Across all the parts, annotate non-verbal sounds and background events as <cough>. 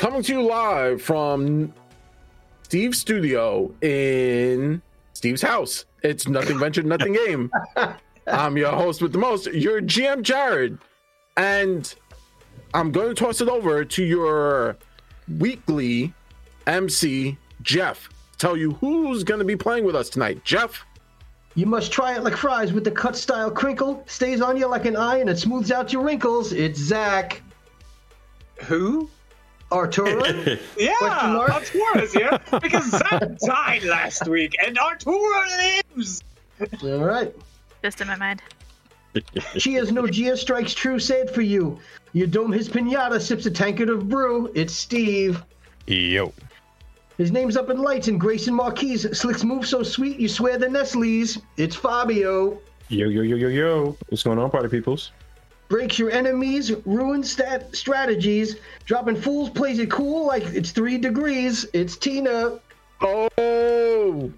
coming to you live from Steve's studio in Steve's house. It's Nothing Ventured, Nothing Game. <laughs> I'm your host with the most, your GM Jared. And I'm going to toss it over to your weekly MC, Jeff. Tell you who's going to be playing with us tonight. Jeff? You must try it like fries with the cut style crinkle. Stays on you like an eye and it smooths out your wrinkles. It's Zach. Who? Oh, Arturo. <laughs> Yeah, Question? Arturo is here because Zach <laughs> died last week and Arturo lives. All right. Just in my mind. she has no Gia strikes true. Say it for you. You dome his pinata, sips a tankard of brew. It's Steve. Yo. His name's up in lights and Grayson Marquis. Slicks move so sweet, you swear the Nestle's. It's Fabio. Yo, yo, yo, yo, yo. What's going on, party peoples? Breaks your enemies, ruins stat strategies. Dropping fools plays it cool like it's three degrees. It's Tina. Oh,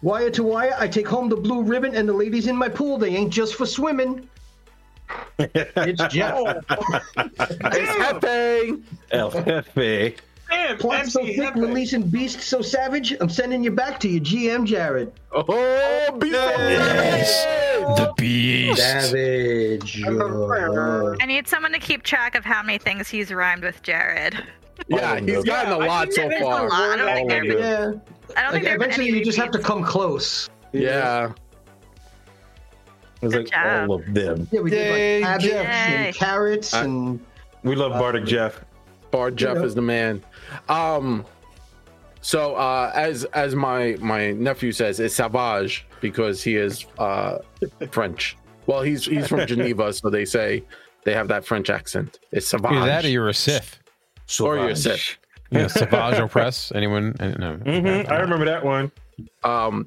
Wire to wire, I take home the blue ribbon and the ladies in my pool. They ain't just for swimming. <laughs> It's Jeff. Oh. <laughs> it's Hefe. El Jefe. Damn, Plot so thick, Hefe. releasing beast so savage. I'm sending you back to your GM, Jared. Oh, beat The beast. Savage. I need someone to keep track of how many things he's rhymed with Jared. Yeah, oh, he's gotten a Yeah, I lot so there's a far. lot. I don't think All of there- it. Yeah. I don't Like, think there eventually, you just have to come close. Yeah. It's like job. all of them. Yeah, we Yay, did like cabbage Jeff. and carrots I- and We love Bardic uh, Jeff. Bar Jeff know. is the man. Um so uh as as my my nephew says, it's Savage because he is uh French. Well he's he's from Geneva, <laughs> so they say they have that French accent. It's Savage. Either that or you're a Sith. Or you're a Sith. Yeah, Savage Opress. Anyone? I don't. Mm-hmm. I remember that one. Um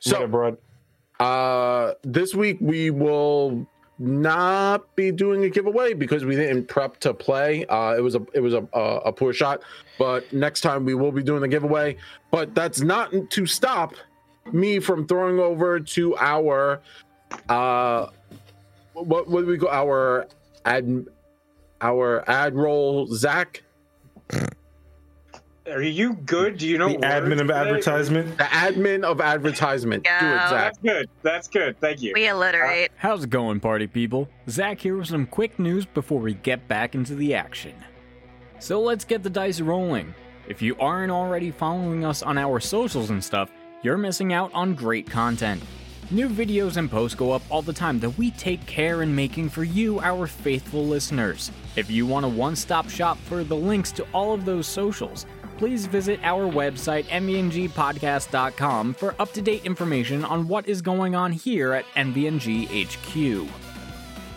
So, so. Uh, this week we will not be doing a giveaway because we didn't prep to play. Uh, it was a it was a, a a poor shot, but next time we will be doing the giveaway. But that's not to stop me from throwing over to our uh what what do we go our ad our ad roll Zach Are you good? Do you know The admin of today? advertisement. the admin of advertisement. Do it, Yeah. Zach. That's good. That's good. Thank you. We alliterate. Uh, how's it going, party people? Zach here with some quick news before we get back into the action. So let's get the dice rolling. If you aren't already following us on our socials and stuff, you're missing out on great content. New videos and posts go up all the time that we take care in making for you, our faithful listeners. If you want a one stop shop for the links to all of those socials, please visit our website, nvngpodcast.com, for up to date information on what is going on here at NVNG HQ.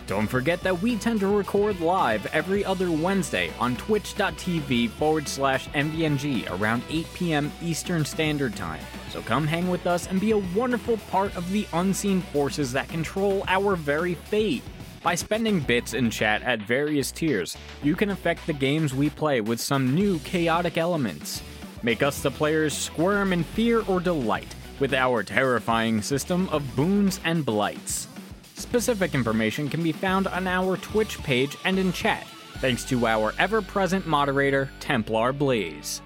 Don't forget that we tend to record live every other Wednesday on twitch.tv forward slash NVNG around 8 p.m. Eastern Standard Time. So come hang with us and be a wonderful part of the unseen forces that control our very fate. By spending bits in chat at various tiers, you can affect the games we play with some new chaotic elements. Make us the players squirm in fear or delight with our terrifying system of boons and blights. Specific information can be found on our Twitch page and in chat, thanks to our ever present moderator, Templar Blaze.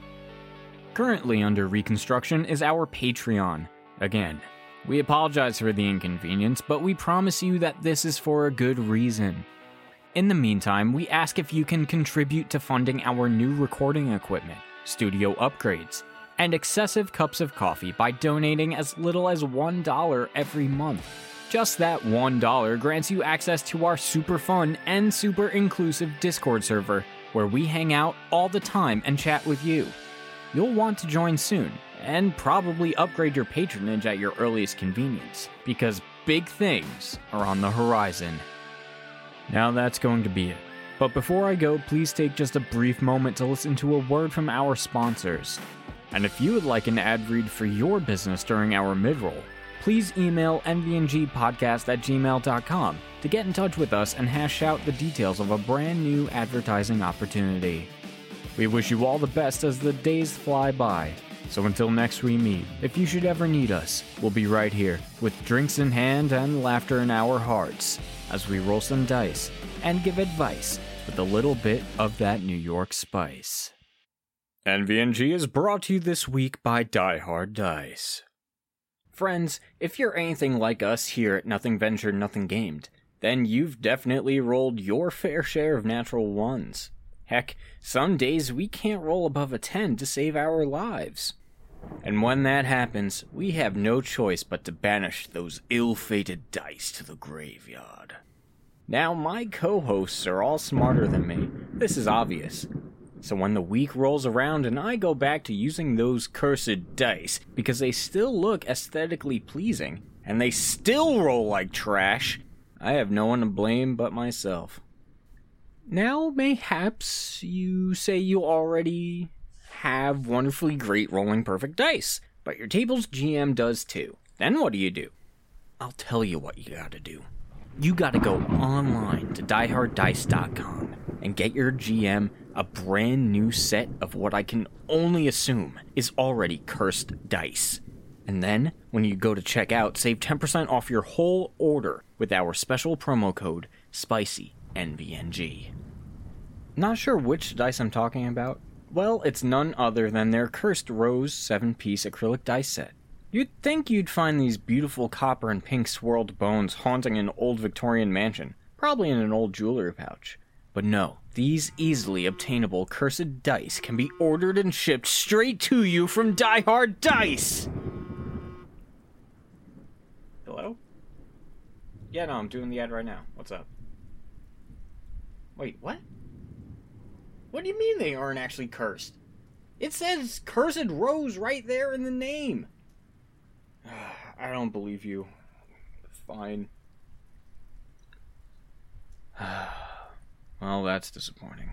Currently under reconstruction is our Patreon. Again, we apologize for the inconvenience, but we promise you that this is for a good reason. In the meantime, we ask if you can contribute to funding our new recording equipment, studio upgrades, and excessive cups of coffee by donating as little as $1 every month. Just that $1 grants you access to our super fun and super inclusive Discord server, where we hang out all the time and chat with you. You'll want to join soon, and probably upgrade your patronage at your earliest convenience, because big things are on the horizon. Now that's going to be it. But before I go, please take just a brief moment to listen to a word from our sponsors. And if you would like an ad read for your business during our mid-roll, please email nvngpodcast at gmail.com to get in touch with us and hash out the details of a brand new advertising opportunity. We wish you all the best as the days fly by. So until next we meet, if you should ever need us, we'll be right here with drinks in hand and laughter in our hearts as we roll some dice and give advice with a little bit of that New York spice. NVNG is brought to you this week by Die Hard Dice. Friends, if you're anything like us here at Nothing Ventured, Nothing Gamed, then you've definitely rolled your fair share of natural ones. Heck, some days we can't roll above a 10 to save our lives. And when that happens, we have no choice but to banish those ill fated dice to the graveyard. Now, my co hosts are all smarter than me. This is obvious. So when the week rolls around and I go back to using those cursed dice because they still look aesthetically pleasing and they still roll like trash, I have no one to blame but myself. Now, mayhaps you say you already have wonderfully great rolling perfect dice, but your table's GM does too. Then what do you do? I'll tell you what you gotta do. You gotta go online to dieharddice.com and get your GM a brand new set of what I can only assume is already cursed dice. And then, when you go to check out, save 10% off your whole order with our special promo code SPICYNVNG. Not sure which dice I'm talking about? Well, it's none other than their Cursed Rose 7 piece acrylic dice set. You'd think you'd find these beautiful copper and pink swirled bones haunting an old Victorian mansion, probably in an old jewelry pouch. But no, these easily obtainable cursed dice can be ordered and shipped straight to you from Die Hard Dice! Hello? Yeah, no, I'm doing the ad right now. What's up? Wait, what? What do you mean they aren't actually cursed? It says Cursed Rose right there in the name. <sighs> I don't believe you. Fine. <sighs> well, that's disappointing.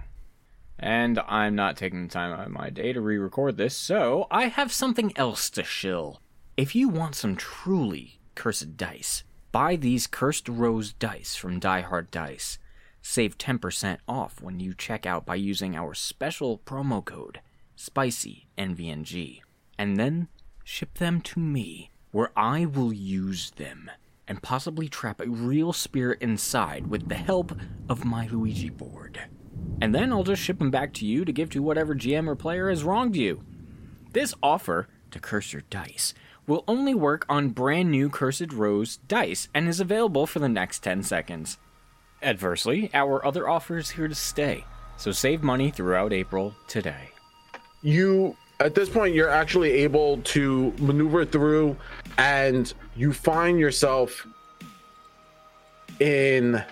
And I'm not taking the time out of my day to re record this, so I have something else to shill. If you want some truly cursed dice, buy these Cursed Rose dice from Die Hard Dice. Save 10% off when you check out by using our special promo code SPICYNVNG. And then ship them to me, where I will use them and possibly trap a real spirit inside with the help of my Luigi board. And then I'll just ship them back to you to give to whatever GM or player has wronged you. This offer, to curse your dice, will only work on brand new Cursed Rose dice and is available for the next 10 seconds. Adversely, our other offer is here to stay, so save money throughout April today. you at this point you're actually able to maneuver through and you find yourself in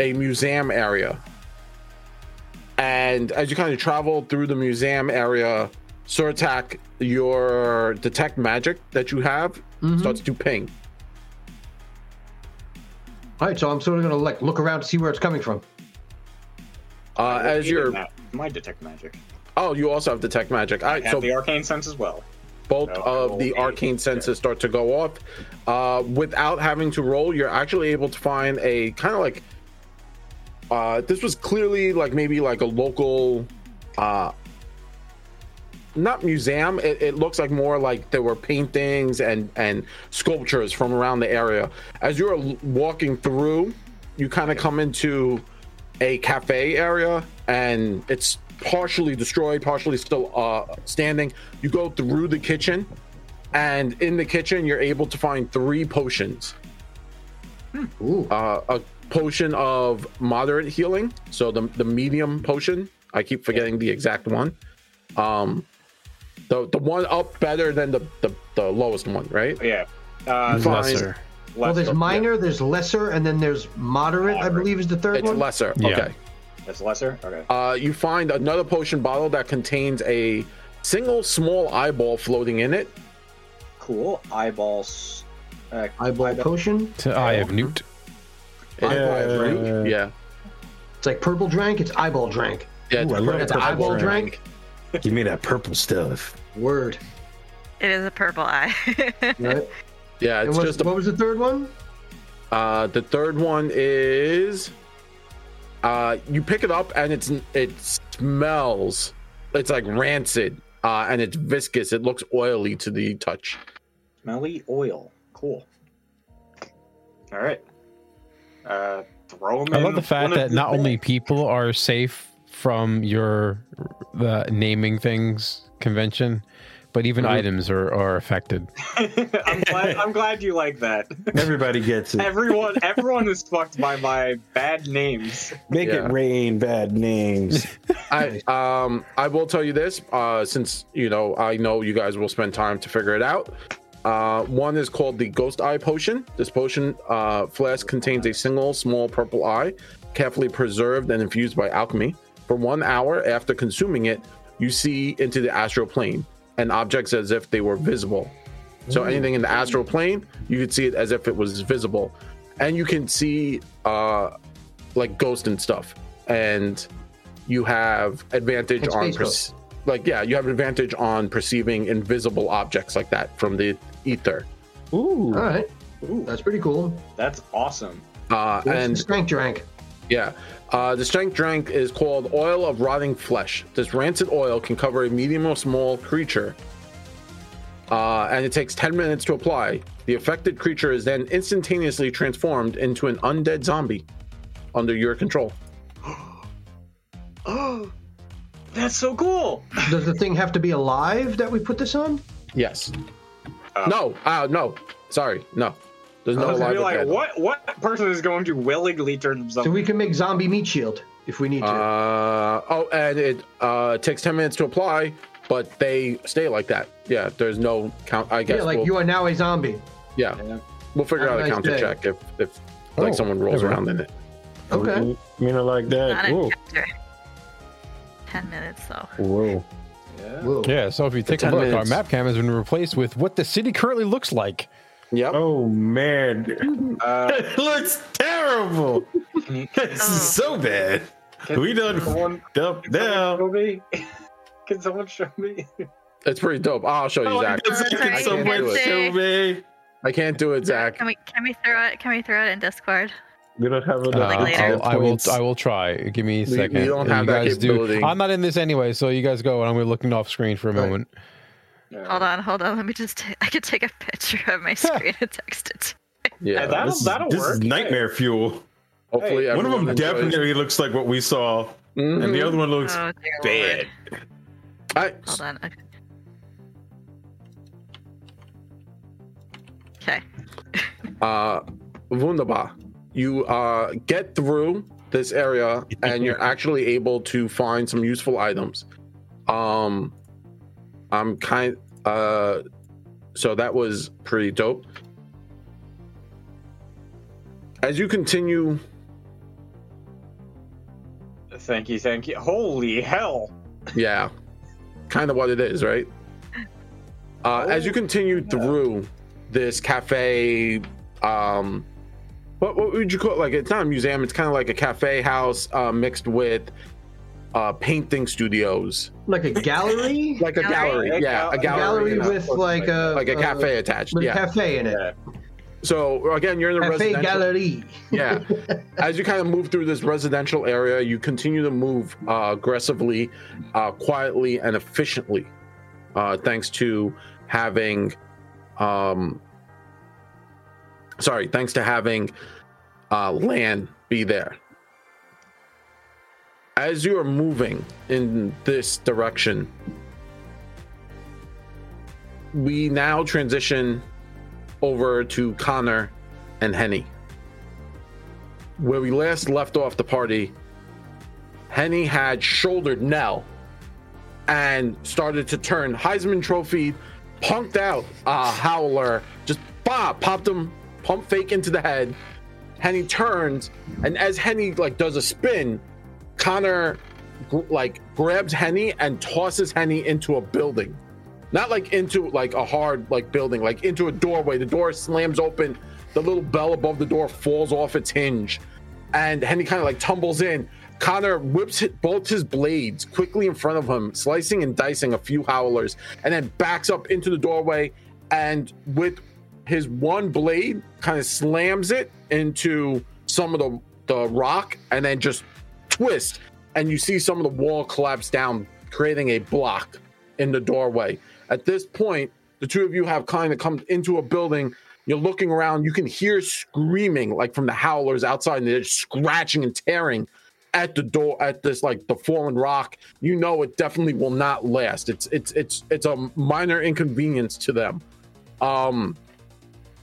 a museum area. And as you kind of travel through the museum area Surtak, your detect magic that you have mm-hmm. starts to ping All right, so I'm sort of gonna like look around to see where it's coming from. uh, as you're my detect magic. oh you also have detect magic all I right have so the arcane sense as well. both So of roll the eight. arcane senses start to go off. Uh, without having to roll, you're actually able to find a kind of like. Uh, this was clearly like maybe like a local, uh, not museum. It, it looks like more like there were paintings and and sculptures from around the area. As you're walking through, you kind of come into a cafe area, and it's partially destroyed, partially still uh, standing. You go through the kitchen, and in the kitchen, you're able to find three potions. Ooh. Uh, a potion of moderate healing, so the the medium potion. I keep forgetting the exact one. Um, the the one up better than the the, the lowest one, right? Yeah. Uh, Fine. Lesser. Well, there's lesser. minor, there's lesser, and then there's moderate. I believe is the third It's one. lesser. Yeah. Okay. That's lesser. Okay. Uh, you find another potion bottle that contains a single small eyeball floating in it. Cool. Eyeballs. Uh, Eyeball potion. To Eye of Newt. Yeah. Yeah. It's like purple drank. It's eyeball drank. Yeah, it's Ooh, I love It's purple eyeball drank. Drank. <laughs> Give me that purple stuff. Word. It is a purple eye. <laughs> Right. Yeah, it's what, just a, what was the third one? uh the third one is uh you pick it up and it's it smells it's like rancid uh and it's viscous it looks oily to the touch Smelly oil. Cool. All right. Uh, throw them I in. love the fact that not only people are safe from your the naming things convention, but even Mhm. items are, are affected. <laughs> I'm glad. I'm glad you like that. <laughs> Everybody gets it. Everyone, everyone is fucked by my bad names. Make Yeah. it rain bad names. <laughs> I um I will tell you this, uh, since you know I know you guys will spend time to figure it out. Uh, one is called the Ghost Eye Potion. This potion uh, flask contains a single small purple eye, carefully preserved and infused by alchemy. For one hour after consuming it, you see into the astral plane and objects as if they were visible. So anything in the astral plane, you could see it as if it was visible, and you can see uh, like ghost and stuff. And you have advantage Like on space perce- like yeah, you have advantage on perceiving invisible objects like that from the ether. Ooh. All right, Ooh, that's pretty cool. that's awesome. Uh, What's the and strength drank? Yeah, uh, the strength drink is called oil of rotting flesh. This rancid oil can cover a medium or small creature, uh, and it takes 10 minutes to apply. The affected creature is then instantaneously transformed into an undead zombie under your control. Oh, <gasps> that's so cool. Does the thing have to be alive that we put this on? Yes. Uh, no. Uh, no. Sorry. No. There's I no was gonna be like, what? What person is going to willingly turn themselves? So we can make zombie meat shield if we need to. Uh, oh, and it uh, takes 10 minutes to apply, but they stay like that. Yeah, there's no count. I guess. yeah, like we'll, you are now a zombie. yeah, Yeah. we'll figure Have out a a nice counter day. check if, if like Oh, someone rolls there around in it. Okay. You know, like Not that. a Whoa. Ten minutes though. Whoa. Yeah. Whoa. Yeah, so if you take a look, minutes. our map cam has been replaced with what the city currently looks like. Yep. Oh man. Uh, <laughs> it looks terrible. <laughs> This is so bad. can We done someone, up can someone show me? <laughs> Can someone show me? It's pretty dope. I'll show you, Oh, Zach. I guess can someone can't show me. I can't do it, Zach. Can we can we throw it? Can we throw it in Discord? We don't have Uh, enough. Like later. I'll, I will. I will try. Give me a We- we second. don't have you that guys do- capability. I'm not in this anyway, so you guys go, and I'm gonna be looking off screen for a Right. moment. Hold on, hold on. Let me just. ta- I could take a picture of my screen and text it. Yeah. that'll this is, that'll this work. is nightmare fuel. Hopefully, Hey, One of them enjoys. definitely looks like what we saw, Mhm. and the other one looks Oh bad. Lord. I- Hold on. Okay. Okay. <laughs> uh wunderbar you uh get through this area and you're actually able to find some useful items um i'm kind uh so that was pretty dope. As you continue. Thank you, thank you. Holy hell! yeah. Kind of what it is right? Uh as you continue through this cafe um what, what would you call it? Like it's not a museum it's kind of like a cafe house uh mixed with uh painting studios Like a gallery? <laughs> like a Gallery? gallery yeah a a gallery, gallery with like a like a uh, cafe attached with a yeah cafe in it. Yeah. so again you're in the Cafe residential gallery. yeah <laughs> as you kind of move through this residential area you continue to move uh, aggressively uh, quietly and efficiently uh, thanks to having um sorry thanks to having uh, land be there as you are moving in this direction we now transition over to connor and henny where we last left off the party, Henny had shouldered Nell and started to turn Heisman Trophy, punked out uh, Howler, just bop, popped him, pump fake into the head. Henny turns, and as Henny like does a spin, Connor like grabs Henny and tosses Henny into a building. Not like into like a hard like building, like into a doorway. The door slams open. The little bell above the door falls off its hinge, and Henny kind of like tumbles in. Connor whips both his blades quickly in front of him, slicing and dicing a few howlers, and then backs up into the doorway. And with his one blade, kind of slams it into some of the, the rock, and then just twist. And you see some of the wall collapse down, creating a block in the doorway. At this point, the two of you have kind of come into a building. You're looking around. You can hear screaming like from the howlers outside, and they're scratching and tearing at the door at this like the fallen rock you know it definitely will not last it's it's it's it's a minor inconvenience to them um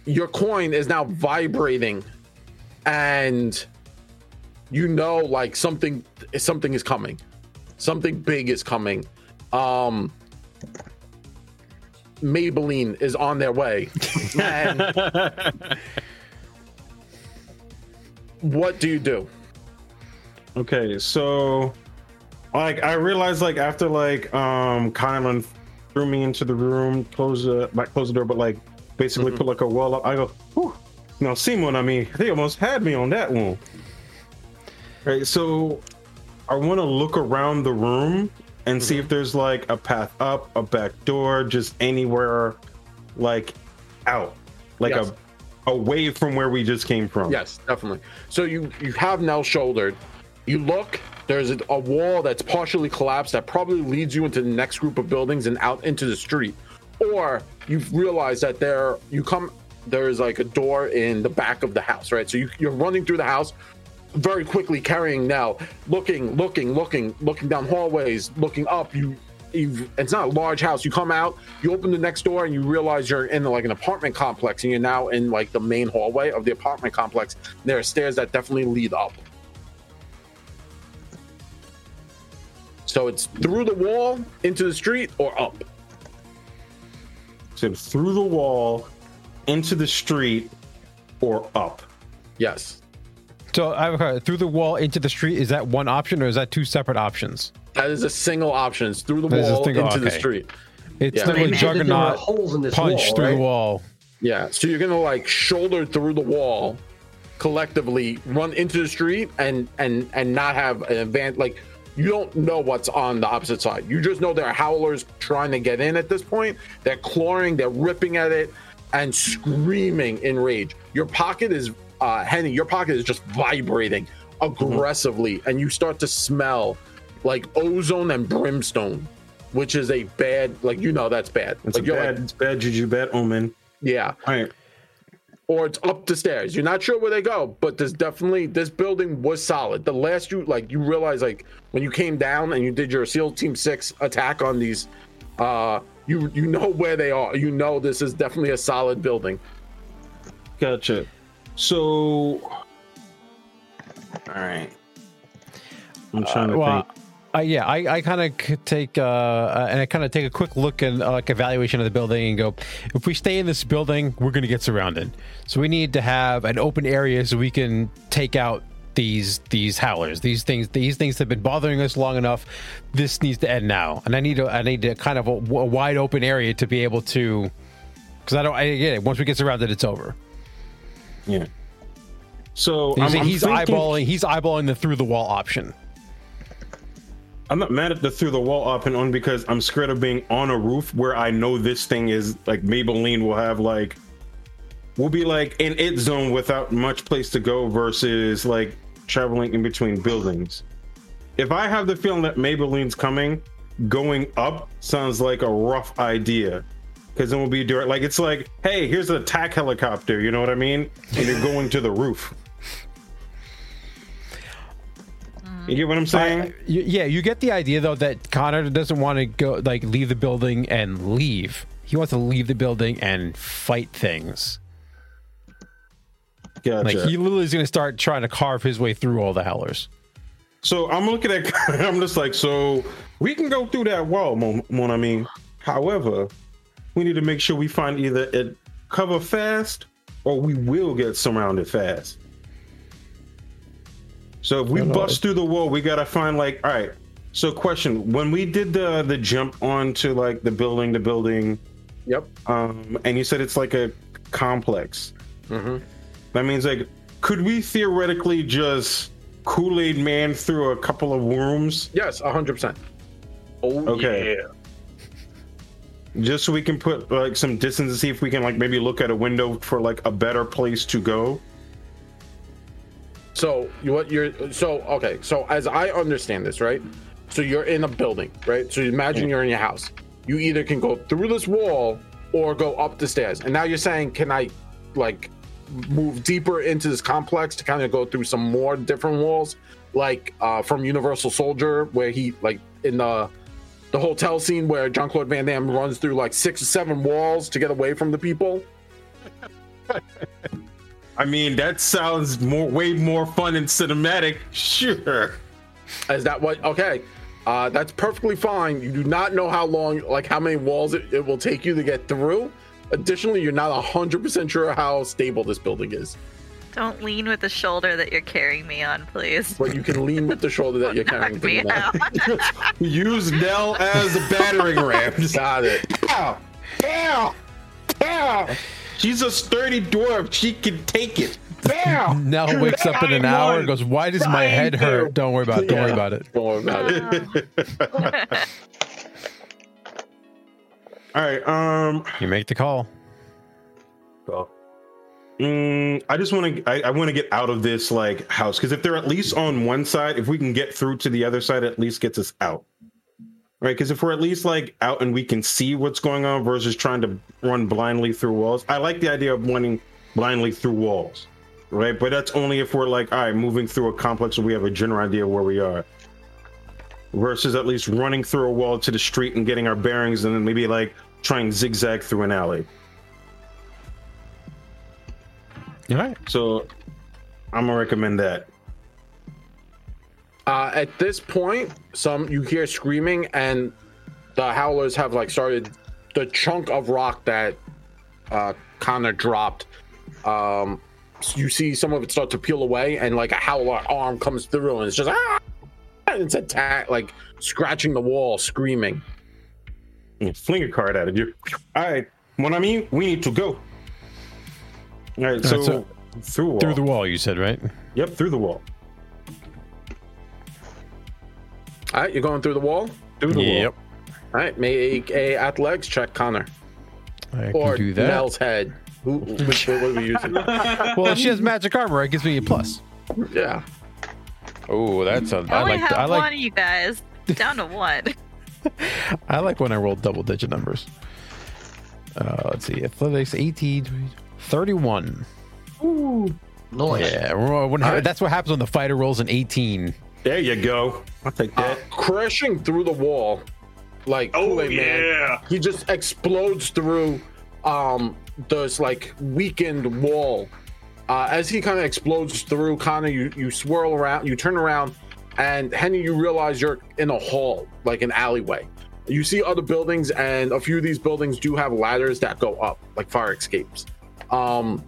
your coin is now vibrating and you know like something something is coming something big is coming um maybelline is on their way <laughs> and what do you do Okay, so like I realized like after like um Kylan threw me into the room, close the like close the door, but like basically Mhm. put like a wall up. I go, whew. No, Simon, I mean, they almost had me on that one. Right, so I want to look around the room and see if there's like a path up, a back door, just anywhere like out, like Yes. a away from where we just came from. Yes, definitely. So you you have now shouldered. You look. There's a, a wall that's partially collapsed that probably leads you into the next group of buildings and out into the street. Or you've realized that there you come. There is like a door in the back of the house, right? So you, you're running through the house very quickly, carrying now, looking, looking, looking, looking down hallways, looking up. You you've it's not a large house. You come out, you open the next door, and you realize you're in like an apartment complex, and you're now in like the main hallway of the apartment complex. There are stairs that definitely lead up. So it's through the wall into the street or up. So through the wall, into the street, or up. Yes, So I have a through the wall into the street. Is that one option or is that two separate options? that is a single option. It's through the That is a wall single- into the okay. street. It's Yeah. literally Imagine there were juggernaut holes in this punch wall, through right? the wall. Yeah, so you're gonna like shoulder through the wall, collectively run into the street, and and and not have an advantage. Like you don't know what's on the opposite side. You just know there are howlers trying to get in at this point. They're clawing, they're ripping at it, and screaming in rage. Your pocket is, uh, Henny, your pocket is just vibrating aggressively, and you start to smell like ozone and brimstone, which is a bad, like you know that's bad. It's like bad, like, it's bad juju, bad omen. yeah All right. or it's up the stairs. You're not sure where they go, but there's definitely this building was solid. The last you like you realize like when you came down and you did your SEAL Team Six attack on these, uh, you you know where they are. You know this is definitely a solid building. Gotcha. So, all right. I'm trying to well, think. uh, yeah, I, I kind of take uh, uh, and I kind of take a quick look and uh, like evaluation of the building and go, if we stay in this building, we're going to get surrounded. So we need to have an open area so we can take out these these howlers. These things these things have been bothering us long enough. This needs to end now, and I need to I need to kind of a, a wide open area to be able to because I don't I get it. Once we get surrounded, it's over. Yeah. So He's, I'm, I'm thinking- eyeballing he's eyeballing the through the wall option. I'm not mad at the through the wall option on because I'm scared of being on a roof where I know this thing is like Maybelline will have like will be like in its zone without much place to go versus like traveling in between buildings. If I have the feeling that Maybelline's coming, going up sounds like a rough idea. Cause then we'll be direct like it's like, hey, here's an attack helicopter, you know what I mean? And you're going to the roof. You get what I'm saying? I- yeah, you get the idea though that Connor doesn't want to go like leave the building and leave. He wants to leave the building and fight things. Gotcha. Like he literally is going to start trying to carve his way through all the howlers. So I'm looking at, <laughs> I'm just like, so we can go through that wall, mon, mon ami. However, we need to make sure we find either it cover fast or we will get surrounded fast. So if we know. bust through the wall, we gotta find like, all right. So question: When we did the the jump onto like the building, the building, Yep. um, and you said it's like a complex. hmm That means like, could we theoretically just Kool Aid Man through a couple of rooms? Yes, hundred percent. Oh, Okay. yeah. Just so we can put like some distance to see if we can like maybe look at a window for like a better place to go. So what you're so okay. So as I understand this, right? So you're in a building, right? So imagine you're in your house. You either can go through this wall or go up the stairs. And now you're saying, can I like move deeper into this complex to kind of go through some more different walls like uh, from Universal Soldier, where he like in the the hotel scene where Jean-Claude Van Damme runs through like six or seven walls to get away from the people. <laughs> I mean, that sounds more way more fun and cinematic. Sure. Is that what? Okay, uh, that's perfectly fine. You do not know how long, like how many walls it, it will take you to get through. Additionally, you're not hundred percent sure how stable this building is. Don't lean with the shoulder that you're carrying me on, please. But you can lean with the shoulder that you're carrying. Me things out. out. <laughs> Use Nell as a battering ram. <laughs> Got it. Ow! Ow! Ow! She's a sturdy dwarf. She can take it. Ow! <laughs> Nell wakes up in an hour and goes, "Why does my head hurt?" Don't worry about it. Don't worry about it. Don't worry about it. All right. Um. You make the call. Mm, I just want to. I, I want to get out of this like house because if they're at least on one side, if we can get through to the other side, at least gets us out. Right? Because if we're at least like out and we can see what's going on versus trying to run blindly through walls, I like the idea of running blindly through walls. Right? But that's only if we're like, all right, moving through a complex where we have a general idea where we are. Versus at least running through a wall to the street and getting our bearings and then maybe like trying zigzag through an alley. All right. So I'm gonna recommend that. Uh, at this point, some you hear screaming, and the howlers have like started the chunk of rock that uh, Connor dropped. Um, you see some of it start to peel away, and like a howler arm comes through, and it's just ah! and it's attack like scratching the wall, screaming. Yeah, Fling a card at it. You. All right, mon ami, we need to go. All right, so, so through wall. Through the wall, you said, right? Yep, through the wall. All right, you're going through the wall. Through the Yep. wall. All right, make a athletics check, Connor, I or can do that. Nell's head. Who? Which what are we using? <laughs> Well, if she has magic armor, it gives me a plus. yeah. Oh, that's a. I I only like. have I one of you guys. Down to one. <laughs> I like when I roll double digit numbers. Uh, let's see. Athletics 18, 31. Nice. Yeah, well, when- Alright. that's what happens when the fighter rolls an 18. There you go. I'll take Uh, that. crashing through the wall, like Oh Kool-Aid Man. yeah. he just explodes through um this like weakened wall uh as he kind of explodes through connor you you swirl around you turn around and henny you realize you're in a hall like an alleyway you see other buildings and a few of these buildings do have ladders that go up like fire escapes um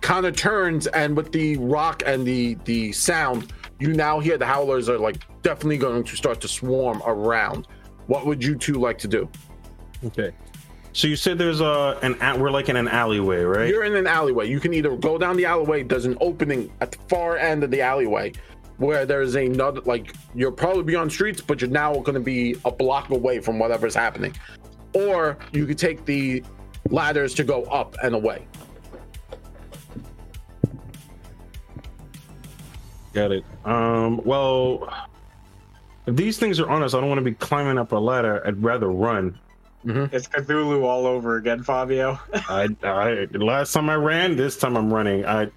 kind of turns and with the rock and the the sound you now hear the howlers are like definitely going to start to swarm around what would you two like to do Okay. So you said there's a an we're like in an alleyway, right? You're in an alleyway. You can either go down the alleyway. There's an opening at the far end of the alleyway where there's another. Like you'll probably be on streets, but you're now going to be a block away from whatever's happening. Or you could take the ladders to go up and away. Got it. Um. Well, if these things are on us, I don't want to be climbing up a ladder. I'd rather run. It's Cthulhu all over again, Fabio. I, I last time I ran, this time I'm running. I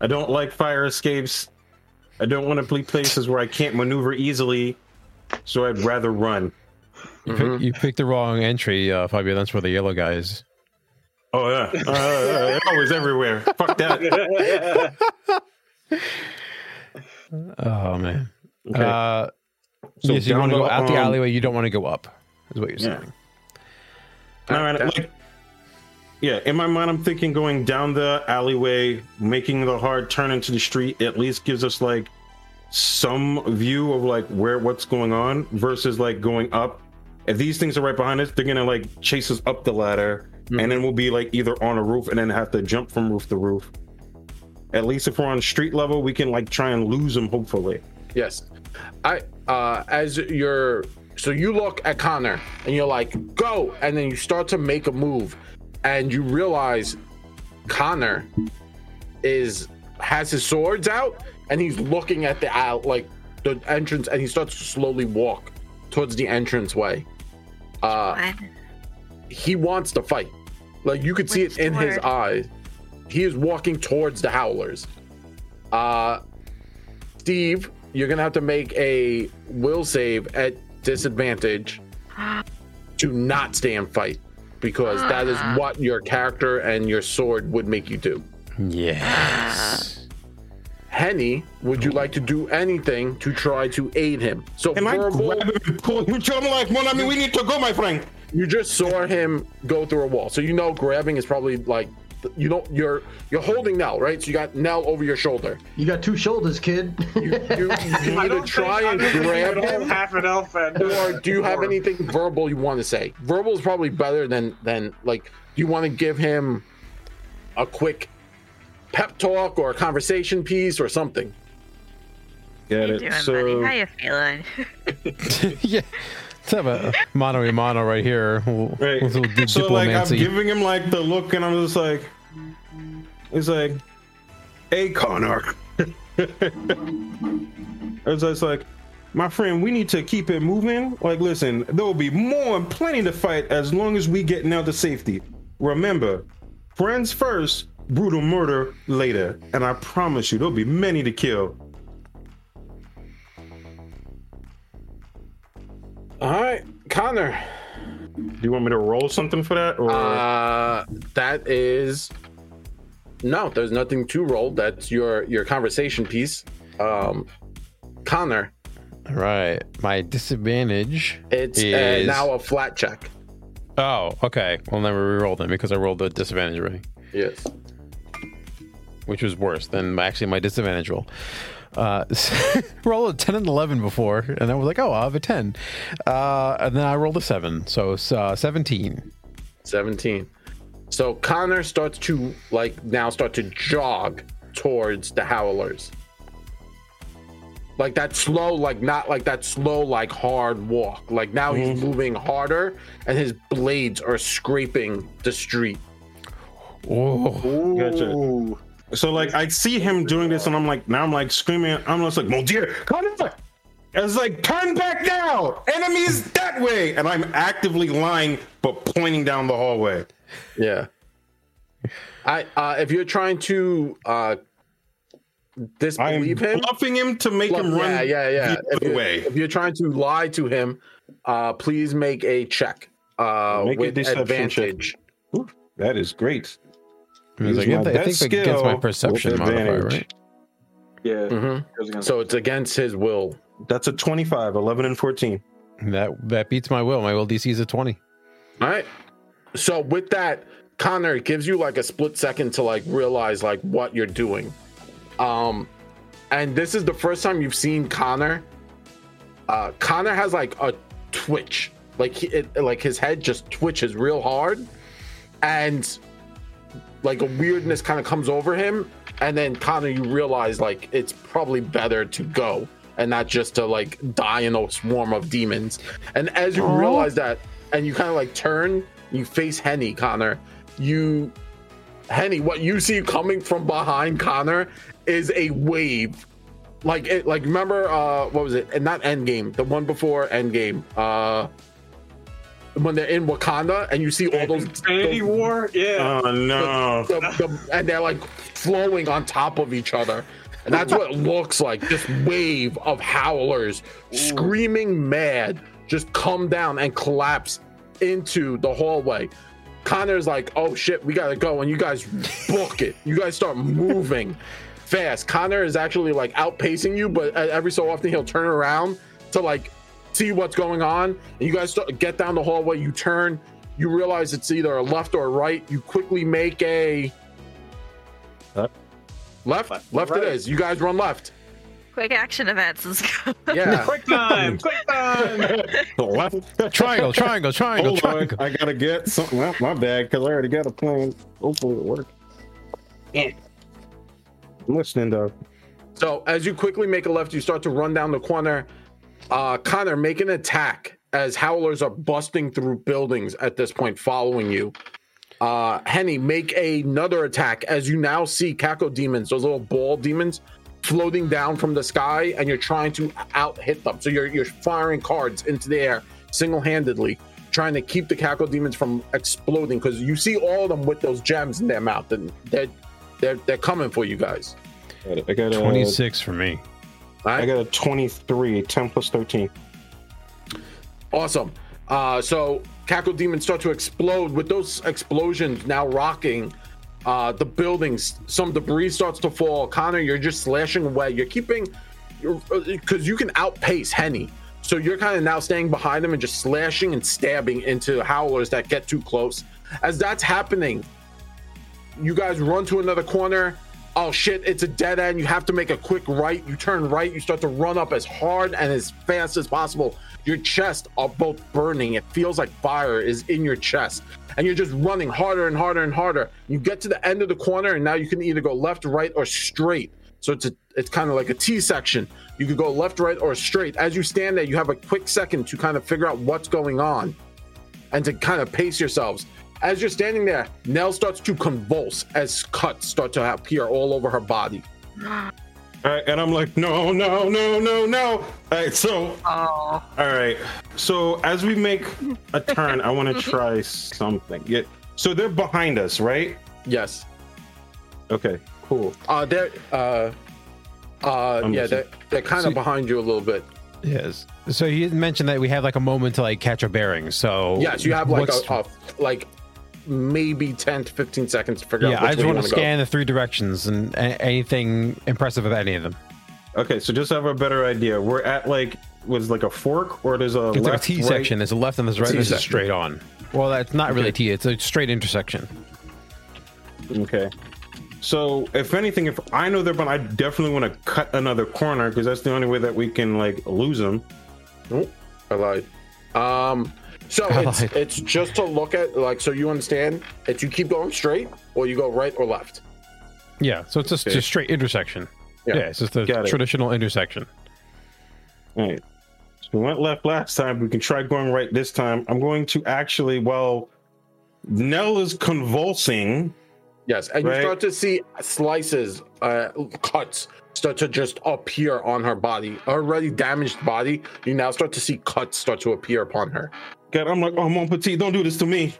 I don't like fire escapes. I don't want to be places where I can't maneuver easily, so I'd rather run. You, pick, you picked the wrong entry, uh, Fabio. That's where the yellow guy is. Oh yeah, uh, they're always everywhere. Fuck that. <laughs> Oh, man. Okay. Uh, So yeah, so you want to go the- out the um, alleyway. You don't want to go up, is what you're Yeah. saying. All right, like, yeah, in my mind, I'm thinking going down the alleyway, making the hard turn into the street, at least gives us like some view of like where what's going on versus like going up. If these things are right behind us, they're gonna like chase us up the ladder, and then we'll be like either on a roof and then have to jump from roof to roof. At least if we're on street level, we can like try and lose them. Hopefully, Yes. I uh as you're so you look at Connor and you're like, go, and then you start to make a move, and you realize Connor is has his swords out and he's looking at the out like the entrance and he starts to slowly walk towards the entrance way. Uh he wants to fight. Like you could see Which it in his eyes. He is walking towards the howlers. Uh Steve, you're gonna have to make a will save at disadvantage to not stay and fight because that is <gasps> what your character and your sword would make you do. Yes. Henny, would you like to do anything to try to aid him? So Can I verbal, grab him and pull him? I'm like, Mon ami, we need to go, my friend. you just saw him go through a wall, so you know grabbing is probably like you know you're you're holding Nell, right? So you got Nell over your shoulder. You got two shoulders, kid. You, you, you <laughs> either try and don't grab him, half an elf and or do you have anything verbal you want to say? Verbal is probably better than than like. Do you want to give him a quick pep talk or a conversation piece or something? Get you it. doing, so, buddy? How you feeling? <laughs> yeah. Let's have a mano a mano right here. We'll- Right. with a little So like I'm giving him like the look, and I'm just like, it's like, hey Connor. <laughs> it's just like, my friend, we need to keep it moving. Like, listen, there will be more and plenty to fight as long as we get now to safety. Remember, friends first, brutal murder later, and I promise you, there'll be many to kill. All right, Connor. Do you want me to roll something for that, or Uh, that is no. There's nothing to roll. That's your your conversation piece. Um, Connor, All right. My disadvantage it's uh, now a flat check. Oh, okay. We'll never re-roll them because I rolled the disadvantage already, Yes. Which was worse than actually my disadvantage roll. Uh, <laughs> rolled a 10 and 11 before, and I was like, oh, I have a 10. Uh, and then I rolled a 7, so uh, 17. 17. So Connor starts to like now start to jog towards the howlers. Like that slow, like not like that slow, like hard walk. Like now he's moving harder and his blades are scraping the street. Oh, Gotcha. So like I see him doing this, and I'm like, now I'm like screaming. I'm just like, mon dieu, Connor! It's like, turn back now! Enemies that way! And I'm actively lying, but pointing down the hallway. Yeah. I uh if you're trying to uh I'm disbelieve him, bluffing him to make him run. yeah, yeah, yeah. If you're, way. if you're trying to lie to him, uh please make a check. Uh Make a with advantage. Ooh, that is great. I, was like, my I think best against my perception modifier, right? Yeah. Mhm. So it's against his will. That's a 25, 11 and 14. That that beats my will. My will DC is a 20. All right. So with that, Connor it gives you like a split second to like realize like what you're doing. Um and this is the first time you've seen Connor. Uh Connor has like a twitch. Like he, it, like his head just twitches real hard and like a weirdness kind of comes over him and then Connor you realize like it's probably better to go and not just to like die in a swarm of demons. And as you realize that and you kind of like turn, you face Henny, Connor. You Henny, what you see coming from behind Connor is a wave. Like it like remember uh what was it? And not Endgame, the one before Endgame. Uh when they're in Wakanda and you see all those, Infinity those- War? Yeah. Oh no. the, the, and they're like flowing on top of each other. And that's what it <laughs> looks like. This wave of howlers screaming mad just come down and collapse into the hallway. Connor's like, oh shit, we gotta go. And you guys book it. You guys start <laughs> moving fast. Connor is actually like outpacing you, but uh, every so often he'll turn around to like see what's going on. And you guys start, get down the hallway. You turn, you realize it's either a left or a right. You quickly make a Left. left. Left Left, right? is. You guys run left. Quick action events. Let's go. Yeah. <laughs> Quick time! Quick time! <laughs> Left. Triangle, triangle, triangle, Hold on. triangle. I gotta get something. out my bad, because I already got a plan. Hopefully it works. Yeah. I'm listening though. So as you quickly make a left, you start to run down the corner. Uh, Connor, make an attack as howlers are busting through buildings at this point, following you. Uh, Henny, make another attack as you now see Kako demons, those little ball demons, floating down from the sky, and you're trying to out hit them. So you're you're firing cards into the air single handedly, trying to keep the Kako demons from exploding because you see all of them with those gems in their mouth, and they're they're they're coming for you guys. I got a 26 for me. All I got a 23, 10 plus 13. Awesome. Uh, so Cackle Demons start to explode with those explosions now rocking uh, the buildings. Some debris starts to fall. Connor, you're just slashing away. You're keeping, because you can outpace Henny. So you're kind of now staying behind him and just slashing and stabbing into howlers that get too close. As that's happening, you guys run to another corner. Oh shit, it's a dead end. You have to make a quick right. You turn right. You start to run up as hard and as fast as possible. Your chest are both burning. It feels like fire is in your chest. And you're just running harder and harder and harder. You get to the end of the corner, and now you can either go left, right, or straight. So it's a, it's kind of like a T section. You could go left, right, or straight. As you stand there, you have a quick second to kind of figure out what's going on and to kind of pace yourselves. As you're standing there, Nell starts to convulse as cuts start to appear all over her body. All right, and I'm like, no, no, no, no, no. All right, so, Oh. all right. So as we make a turn, I want to <laughs> try something. Yeah. So they're behind us, right? Yes. Okay, cool. Uh, they're uh, uh, I'm yeah, just- they're, they're kind of So- behind you a little bit. Yes. So you mentioned that we have like a moment to like catch our bearings. So Yes, you have like what's- a, a like maybe 10 to 15 seconds to figure yeah. out. Which I just want to wanna go. scan the three directions and a- anything impressive of any of them. Okay, so just to have a better idea. We're at like was like a fork or there's a It's like a left, T right? section. There's a left and there's a right. and There's a T-section. straight on. Well, that's not really. T. It's a straight intersection. Okay. So if anything, if I know they're, but I definitely want to cut another corner because that's the only way that we can like lose them. Oh, I lied. Um, so <laughs> it's lied. it's just to look at like so you understand. that you keep going straight or you go right or left. Yeah. So it's just Okay. a straight intersection. Yeah. Yeah. it's just a Got it. traditional intersection. All right. So we went left last time. We can try going right this time. I'm going to actually, well, Nell is convulsing, Yes, and Right. you start to see slices, uh, cuts start to just appear on her body. Already damaged body, you now start to see cuts start to appear upon her. God, I'm like, oh, mon petit, don't do this to me,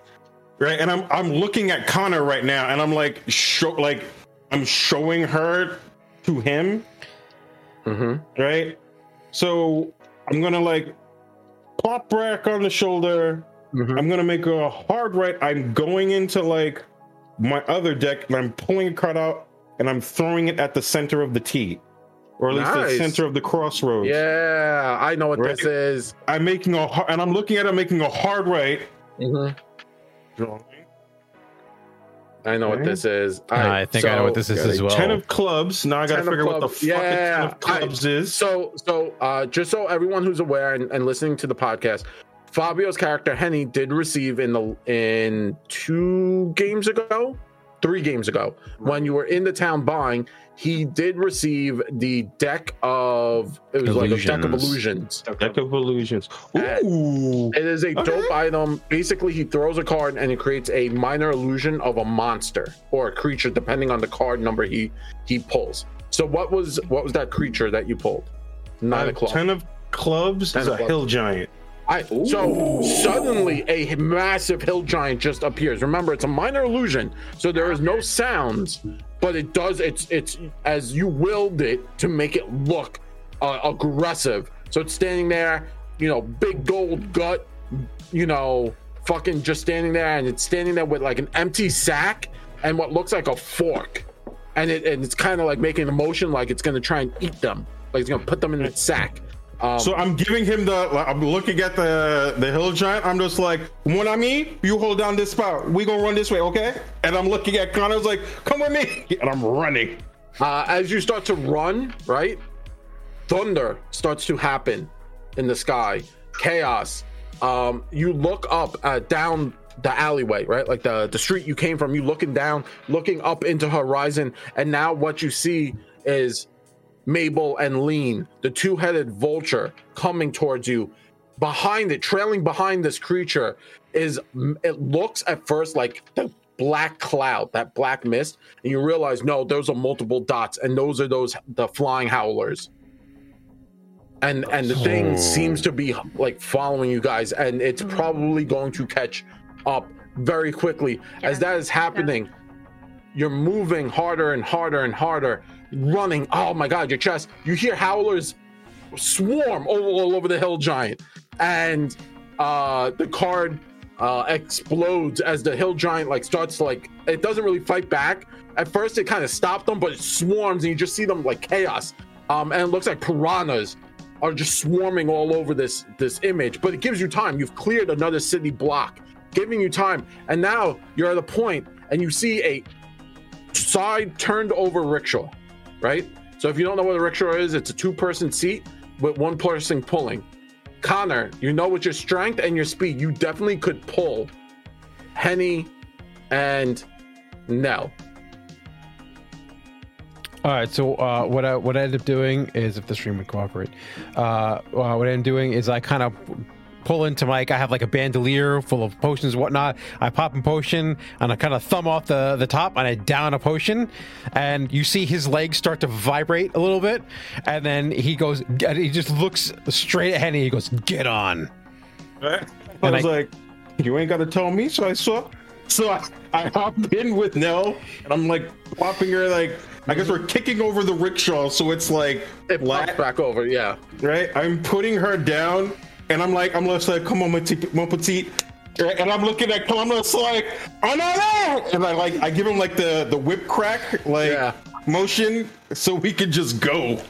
right? And I'm I'm looking at Connor right now, and I'm like, show like, I'm showing her to him, Mm-hmm. right? So I'm gonna like plop back on the shoulder. Mhm. I'm gonna make a hard right. I'm going into like my other deck, and I'm pulling a card out, and I'm throwing it at the center of the T, or at least Nice. the center of the crossroads. Yeah, I know what Right. this is. I'm making a har- and I'm looking at it, making a hard right. Mhm. I know what this is. All I right, think I know what this is as well. Ten of clubs. Now I gotta figure out what the clubs. fuck a ten of clubs is. So, so uh, just so everyone who's aware and, and listening to the podcast, Fabio's character Henny did receive in the in two games ago, three games ago, when you were in the town buying, he did receive the deck of it was like a deck of Illusions. illusions. Deck of illusions. Ooh. It is a Okay. dope item. Basically, he throws a card and it creates a minor illusion of a monster or a creature, depending on the card number he he pulls. So, what was what was that creature that you pulled? Nine Uh, o'clock. Ten of clubs Ten is of a clubs. hill giant. I, so suddenly a massive hill giant just appears. Remember, it's a minor illusion, so there is no sounds, but it does. It's it's as you willed it to make it look uh, aggressive. So it's standing there, you know, big gold gut, you know, fucking just standing there, and it's standing there with like an empty sack and what looks like a fork, and it and it's kind of like making a motion like it's gonna try and eat them, like it's gonna put them in its sack. Um, So I'm giving him the. I'm looking at the the hill giant. I'm just like, when I mean, you hold down this spot. We gonna run this way, okay? And I'm looking at Connor's like, come with me, <laughs> and I'm running. Uh, as you start to run, right? Thunder starts to happen in the sky. Chaos. Um, you look up uh, down the alleyway, right? Like the the street you came from. You looking down, looking up into horizon, and now what you see is Maybelline, the two-headed vulture, coming towards you. Behind it, trailing behind this creature, is it looks at first like the black cloud, that black mist, and you realize no, those are multiple dots, and those are those the flying howlers. And and the thing seems to be like following you guys, and it's probably going to catch up very quickly. As that is happening, you're moving harder and harder and harder, running. Oh my god, your chest. You hear howlers swarm all, all over the hill giant, and uh, the card uh, explodes as the hill giant like starts to like. It doesn't really fight back. At first, it kind of stopped them, but it swarms, and you just see them like chaos. Um, and it looks like piranhas are just swarming all over this this image. But it gives you time. You've cleared another city block, giving you time, and now you're at a point, and you see a side turned over rickshaw, right? So if you don't know what a rickshaw is, it's a two person seat with one person pulling. Connor, you know with your strength and your speed, you definitely could pull Henny and Nell. All right. So uh, what I what I ended up doing is, if the stream would cooperate, uh, uh, what I am doing is I kind of pull into Mike. I have like a bandolier full of potions and whatnot. I pop a potion and I kind of thumb off the the top and I down a potion, and you see his legs start to vibrate a little bit, and then he goes. and He just looks straight at Henny. He goes, "Get on." I And was I- like, you ain't got to tell me. So I saw, so I, I hopped in with Nell, and I'm like popping her like. I guess we're kicking over the rickshaw, so it's like It pops flat, back over, yeah. right? I'm putting her down, and I'm like, I'm just like, come on, my petite, my petite. And I'm looking at, I'm just like, oh no, no! And I like, I give him like the the whip crack, like Yeah. motion, so we could just go.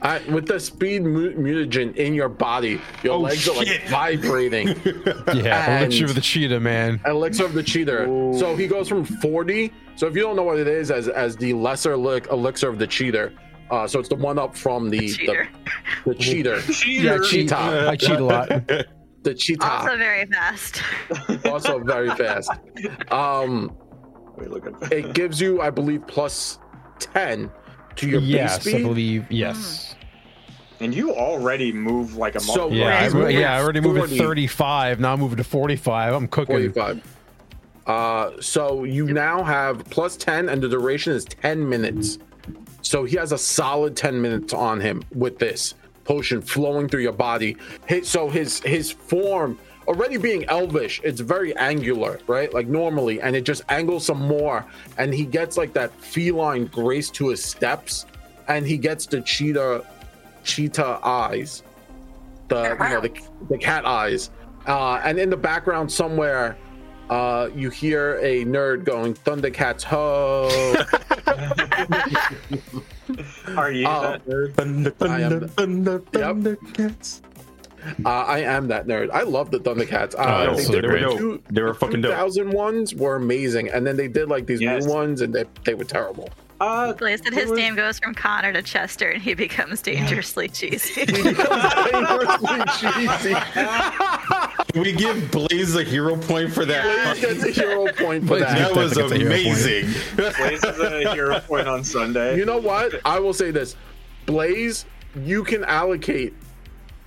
I, with the speed mu- mutagen in your body, your Oh, legs are like vibrating. <laughs> Yeah, elixir of the cheetah, man. Elixir of the cheater. So he goes from 40. So if you don't know what it is, as as the lesser li- elixir of the cheater. Uh, so it's the one up from the Cheater. the, the <laughs> cheater, Yeah, cheat. cheetah, I cheat a lot. <laughs> the cheetah. Also very fast. <laughs> also very fast. Um, Wait, look at it gives you, I believe, plus 10 to your yes, base I believe. Yes. And you already move like a So. Yeah, He's I, moving yeah. I already moved at 35. Now I'm moving to 45. I'm cooking. 45. Uh, so you now have plus 10, and the duration is 10 minutes. So he has a solid 10 minutes on him with this potion flowing through your body. So his his form already being elvish, it's very angular, right? Like normally, and it just angles some more, and he gets like that feline grace to his steps, and he gets the cheetah cheetah eyes, the you know the, the cat eyes, uh, and in the background somewhere. Uh, you hear a nerd going Thundercats ho. <laughs> <laughs> Are you Oh. that nerd? Thunder, I am thunder, thunder, thunder, cats. Uh, I am that nerd. I love the Thundercats. Uh, Oh, I think so the they were great. dope. two- They were fucking dope. 2000 ones were amazing, and then they did like these Yes. new ones, and they, they were terrible. Uh, Blaze said his was- name goes from Connor to Chester and he becomes dangerously cheesy. <laughs> Dangerously cheesy. Can <laughs> we give Blaze a hero point for that? Blaze gets a hero point for Blaze that. That was Definitely gets a hero point. amazing. Blaze is a hero point on Sunday. You know what? I will say this: Blaze, you can allocate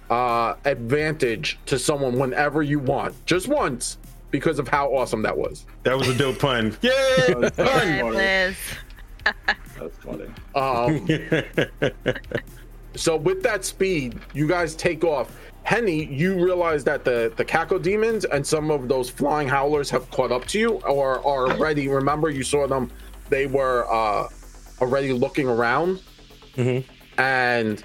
uh, advantage to someone whenever you want, just once, because of how awesome that was. That was a dope pun. Yay! Hey, Blaze. That's funny. Um, <laughs> so with that speed, you guys take off. Henny, you realize that the the Kako demons and some of those flying howlers have caught up to you, or are already. Remember, you saw them; they were uh, already looking around, and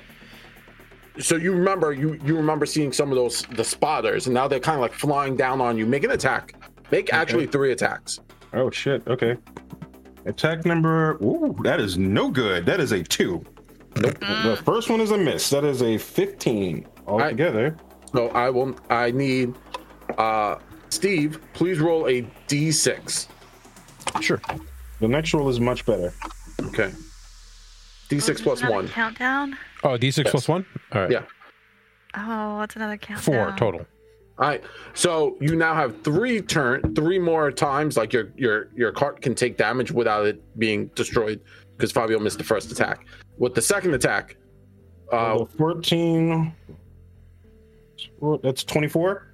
so you remember you you remember seeing some of those the spotters, and now they're kind of like flying down on you. Make an attack. Make actually three attacks. oh shit. Okay. Attack number. Ooh, that is no good. That is a two. Nope. The first one is a miss. That is a fifteen altogether. So I will. I need uh Steve. Please roll a d6. Sure. The next roll is much better. Okay. D6 plus Another one. Countdown? Oh, D6 plus one? All right. Yeah. Oh, what's another countdown? Four total. All right. So you now have three turn, three more times. Like your your your cart can take damage without it being destroyed because Fabio missed the first attack. With the second attack, uh, fourteen. well, That's twenty-four.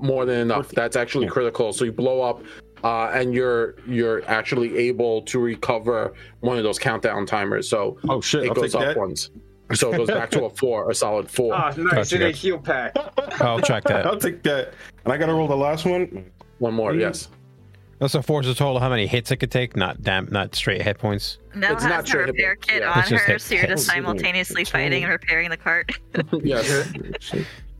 more than enough. That's actually Yeah. critical. So you blow up, uh, and you're you're actually able to recover one of those countdown timers. So Oh shit! it I'll goes take up that. once. So it goes back to a <laughs> four, a solid four. Ah, nice. Gotcha, In a gotcha. heal pack. <laughs> I'll check that. I'll take that. And I gotta roll the last one. One more, yes. Also, force a total of how many hits it could take, not damn, not straight hit points. No It's has not a repair hit, kit yeah. on her, hit- so you're just simultaneously fighting and repairing the cart. <laughs> yes.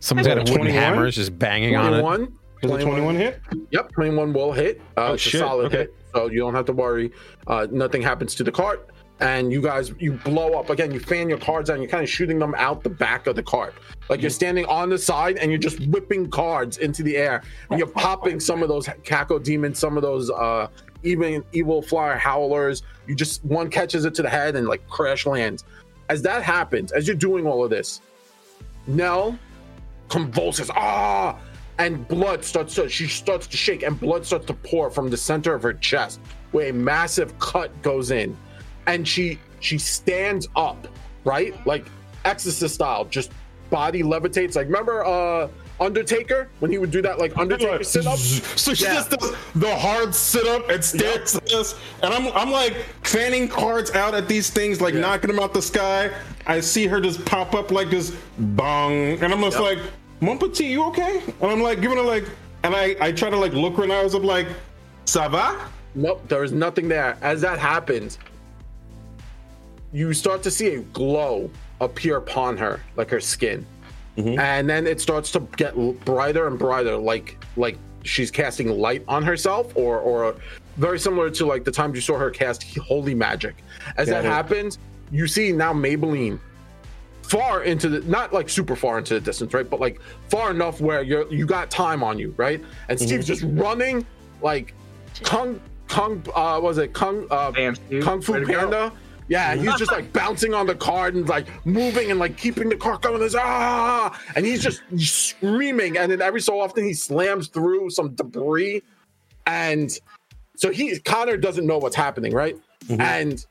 Someone's got a wooden 21? hammer, is just banging on it. 21. It 21 hit? Yep, 21 will hit. Uh, Oh, it's shit, a solid okay. hit, so you don't have to worry. Uh, nothing happens to the cart, and you guys you blow up again. You fan your cards out, and you're kind of shooting them out the back of the cart, like you're standing on the side and you're just whipping cards into the air, and you're <laughs> popping some of those caco demons, some of those uh, even evil flyer howlers. You just one catches it to the head and like crash lands. As that happens, as you're doing all of this, Nell convulses ah and blood starts to she starts to shake and blood starts to pour from the center of her chest where a massive cut goes in and she she stands up right like exorcist style just body levitates like remember uh undertaker when he would do that like undertaker sit up So she Yeah. just does the hard sit up and stands at us. And I'm, I'm like fanning cards out at these things, like Yeah. knocking them out the sky. I see her just pop up like this bong. And I'm just Yep. like, Mon petit, you okay? And I'm like giving her like, and I, I try to like look her in the eyes. I'm like, ça va? Nope, there is nothing there. As that happens, you start to see a glow appear upon her, like her skin, and then it starts to get brighter and brighter, like like she's casting light on herself, or or very similar to like the times you saw her cast holy magic. As Got that it. happens, you see now Maybelline far into the not like super far into the distance, right? But like far enough where you're you got time on you, right? And Steve's just running like kung kung uh what was it kung uh Damn, kung fu Way go. panda. Yeah, he's just like <laughs> bouncing on the card and like moving and like keeping the car going. There's ah, and he's just screaming. And then every so often he slams through some debris, and so he Connor doesn't know what's happening, right? And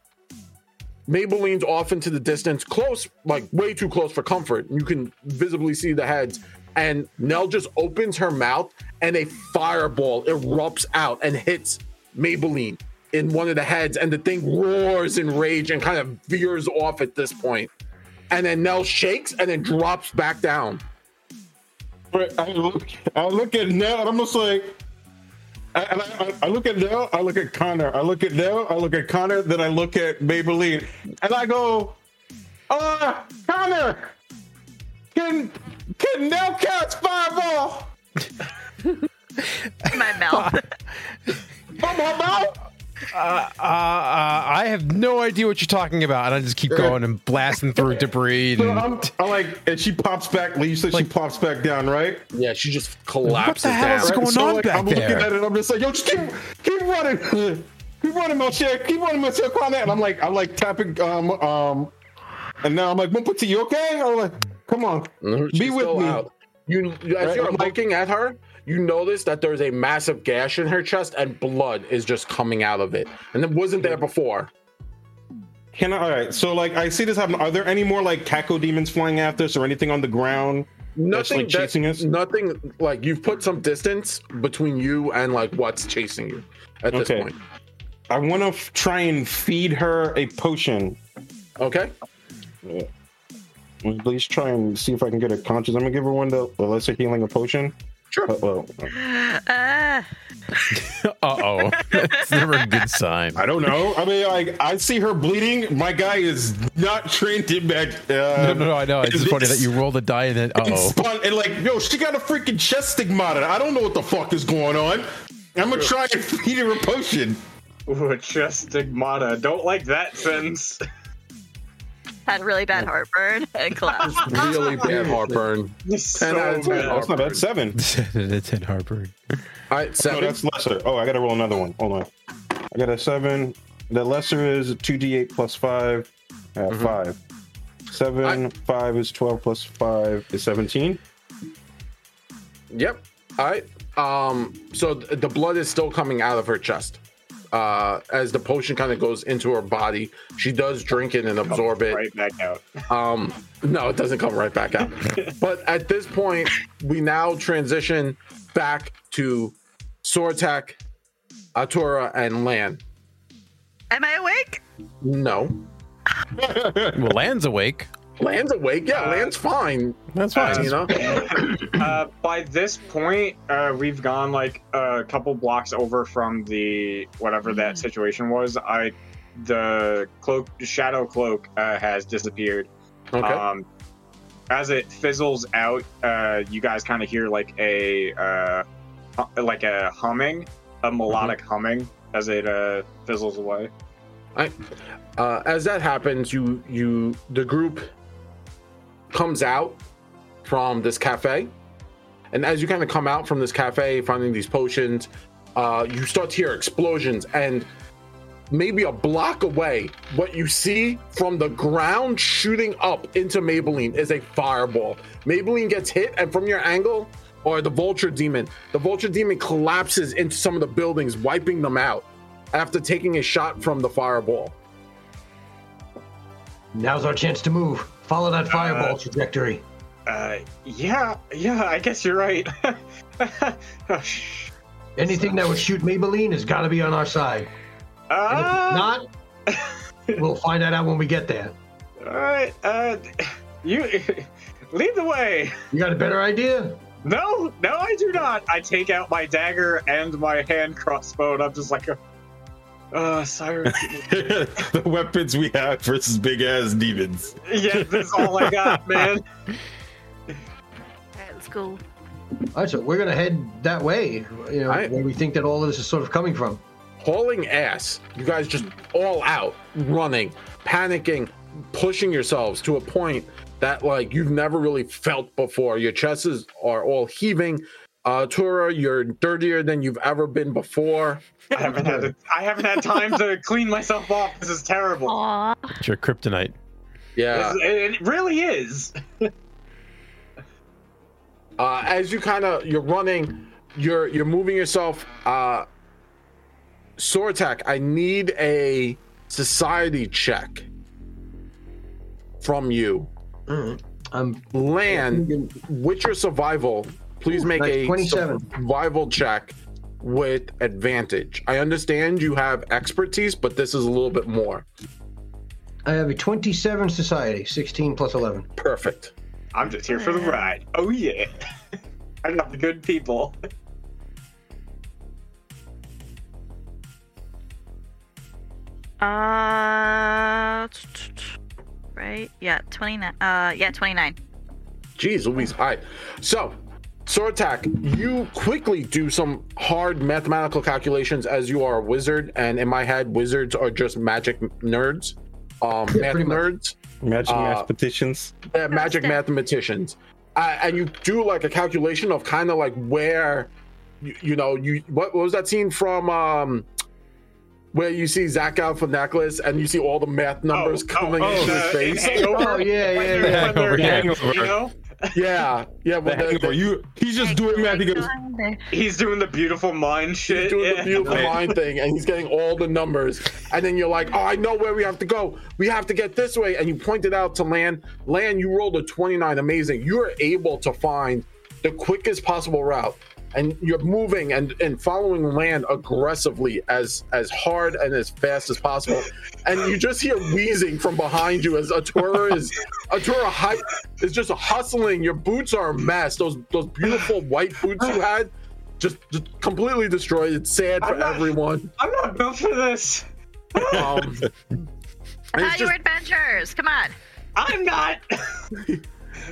Maybelline's off into the distance, close, like way too close for comfort. You can visibly see the heads. And Nell just opens her mouth and a fireball erupts out and hits Maybelline in one of the heads. And the thing roars in rage and kind of veers off at this point. And then Nell shakes and then drops back down. But I look, I look at Nell, and I'm just like, I, and I, I- I look at Nell, I look at Connor, I look at Nell, I look at Connor, then I look at Maybelline, and I go, uh, Connor, can can Nell catch fireball <laughs> My mouth. <laughs> from her mouth? Uh, uh, I have no idea what you're talking about, and I just keep going and blasting through debris. <laughs> So And I'm, I'm like, and she pops back. You said she pops back down, right? Yeah, she just collapses What the hell down. is going so on like, back I'm looking at it. I'm just like, yo, just keep, keep running, keep running, Monsieur, keep running, Monsieur Connor. And I'm like, I'm like tapping, um, um, and now I'm like, Mon petit, you okay? I'm like, come on, she's be with me. out. You, as Right, you're I'm like- looking at her, you notice that there's a massive gash in her chest and blood is just coming out of it, and it wasn't there before. Can I? All right. So like, I see this happen. Are there any more like Kako demons flying after us, or anything on the ground? That's, Nothing like, chasing us? Nothing like you've put some distance between you and like what's chasing you at this Okay. point. I want to f- try and feed her a potion. Okay. At least try and see if I can get her conscious. I'm gonna give her one the the lesser healing a potion. Sure. Uh, well, oh, that's never a good sign. I don't know. I mean, like I see her bleeding. My guy is not trained in magic. Uh, No, no, no, I know. It's just funny that you roll the die and then uh and oh. spun and like, yo, she got a freaking chest stigmata. I don't know what the fuck is going on. I'm gonna try and feed her a potion. Ooh, chest stigmata. Don't like that sentence. <laughs> had really bad heartburn <laughs> and collapsed. Really bad heartburn. so out of 10. bad. That's not bad. Seven. <laughs> it's in Harvard. All right, No, seven. that's lesser. Oh, I gotta roll another one. Hold on. I got a seven. The lesser is two d8 plus five. I have five. Seven. I- five is twelve plus five is seventeen. Yep. All right. Um. So th- the blood is still coming out of her chest. Uh, as the potion kind of goes into her body, she does drink it and absorb it. Right back out. Um, no, it doesn't come right back out. <laughs> but at this point, we now transition back to Sortek, Atura, and Lan. Am I awake? No. Well, Land's awake. Land's awake. Yeah, Uh, Land's fine. That's fine. You know. uh, by this point, uh, we've gone like a couple blocks over from the whatever that situation was. I, the cloak, shadow cloak, uh, has disappeared. Okay. Um, as it fizzles out, uh, you guys kind of hear like a uh, hu- like a humming, a melodic humming as it uh, fizzles away. uh, as that happens, you you the group comes out from this cafe, and as you kind of come out from this cafe, finding these potions, uh, you start to hear explosions, and maybe a block away, what you see from the ground shooting up into Maybelline is a fireball. Maybelline gets hit, and from your angle, or the Vulture Demon, the Vulture Demon collapses into some of the buildings, wiping them out after taking a shot from the fireball. Now's our chance to move. Follow that fireball trajectory. Uh, yeah, yeah, I guess you're right. <laughs> oh, sh- Anything that would shoot Maybelline has got to be on our side. And if it's not, <laughs> we'll find that out when we get there. all right, uh, you lead the way. You got a better idea? No, no, I do not. I take out my dagger and my hand crossbow, and I'm just like, uh, Cyrus. <laughs> the weapons we have versus big ass demons. yeah, this is all I got, <laughs> man. Alright, let's go. All right, so we're gonna head that way. You know, I- where we think that all of this is sort of coming from. hauling ass. You guys just all out, running, panicking, pushing yourselves to a point that like you've never really felt before. Your chests is- are all heaving. Uh, Tura, you're dirtier than you've ever been before. I haven't had I haven't had time to <laughs> clean myself off. This is terrible. Aw. It's your kryptonite. Yeah. This- it really is. <laughs> Uh, as you kind of you're running, you're you're moving yourself. Uh, Sortak, I need a society check from you. I'm Land with your survival, please make nice, a 27. survival check with advantage. I understand you have expertise, but this is a little bit more. I have a 27 society, 16 plus 11. Perfect. I'm just here for the ride. Oh yeah. <laughs> I love the good people. Uh, right? Yeah, 29. Uh, yeah, 29. Jeez Louise. All right. So, Sortak, you quickly do some hard mathematical calculations as you are a wizard, and in my head, wizards are just magic nerds. Um, Yeah, math nerds. Magic Uh, mathematicians. uh, magic Understand. mathematicians uh, and you do like a calculation of kind of like where you, you know you what, what was that scene from um where you see Zach Galifianakis and you see all the math numbers coming oh, into in, his face. Oh, yeah, yeah, yeah. Hangover. You know, yeah, yeah. The Well, the- hangover. the- You he's just doing that. He goes, he's doing the beautiful mind shit. he's doing yeah. the beautiful mind thing, and he's getting all the numbers. And then you're like, "Oh, I know where we have to go. We have to get this way." And you pointed out to Land. Land, you rolled a 29. Amazing. You are able to find the quickest possible route, and you're moving and and following Land aggressively as as hard and as fast as possible. And you just hear wheezing from behind you as Atura is Atura hi- is just hustling. Your boots are a mess. Those those beautiful white boots you had. Just, just completely destroyed. It's sad for I'm not- everyone. I'm not built for this. Um, and <laughs> Tell it's your adventures. Come on. I'm not.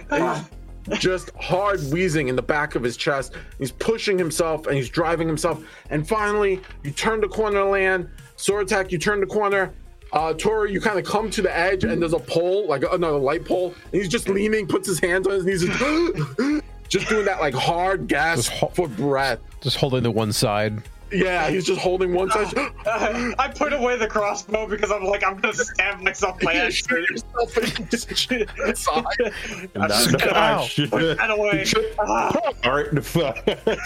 <laughs> <laughs> just hard wheezing in the back of his chest. He's pushing himself and he's driving himself. And finally, you turn the corner land. Sortak, you turn the corner. Uh, Tora, you kind of come to the edge and there's a pole, like another light pole. And he's just leaning, puts his hands on his knees, <gasps> just doing that like hard gasp Just ho- for breath. Just holding to one side. Yeah, he's just holding one side. I put away the crossbow because I'm like, I'm gonna stab myself by <laughs> You accident. shoot yourself <laughs> and just. I just Ow. ah, shit. put that away. Ah. All right,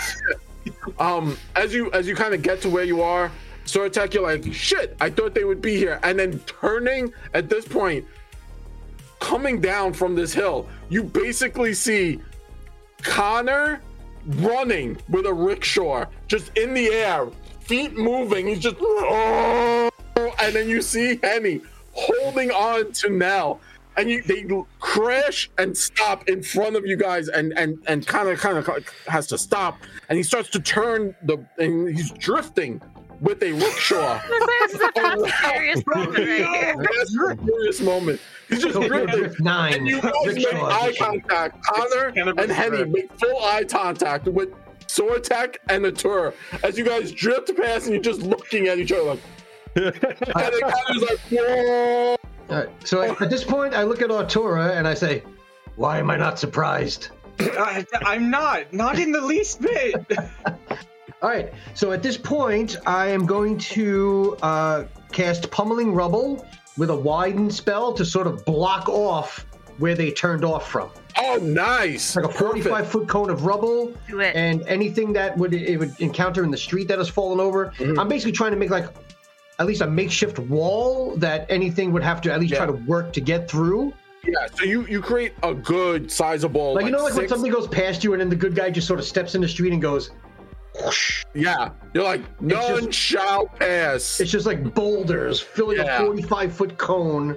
<laughs> um as you as you kind of get to where you are Sortak you're like shit i thought they would be here and then turning at this point coming down from this hill you basically see connor running with a rickshaw just in the air feet moving. He's just oh, and then you see henny holding on to nell. And you they crash and stop in front of you guys, and and and kind of kind of has to stop, and he starts to turn the and he's drifting with a rickshaw. <laughs> This is the oh, Fast and Furious moment right here. That's a serious moment. He's just Tokyo drifting. Nine. And you guys make eye contact. Connor and Henny make full eye contact with Sortek and the tour as you guys drift past and you're just looking at each other like. <laughs> and it kind of like, whoa. All right. So I, at this point, I look at Artura and I say, "Why am I not surprised?" I, I'm not, not in the least bit. <laughs> All right. So at this point, I am going to uh, cast Pummeling Rubble with a widen spell to sort of block off where they turned off from. Oh, nice. Like a 45 foot cone of rubble, and anything that would it would encounter in the street that has fallen over. I'm basically trying to make like at least a makeshift wall that anything would have to at least try to work to get through. Yeah, so you you create a good sizable Like, you know, like when something goes past you, and then the good guy just sort of steps in the street and goes. Whoosh. Yeah, you're like none just- shall pass. It's just like boulders filling Yeah. a 45 foot cone.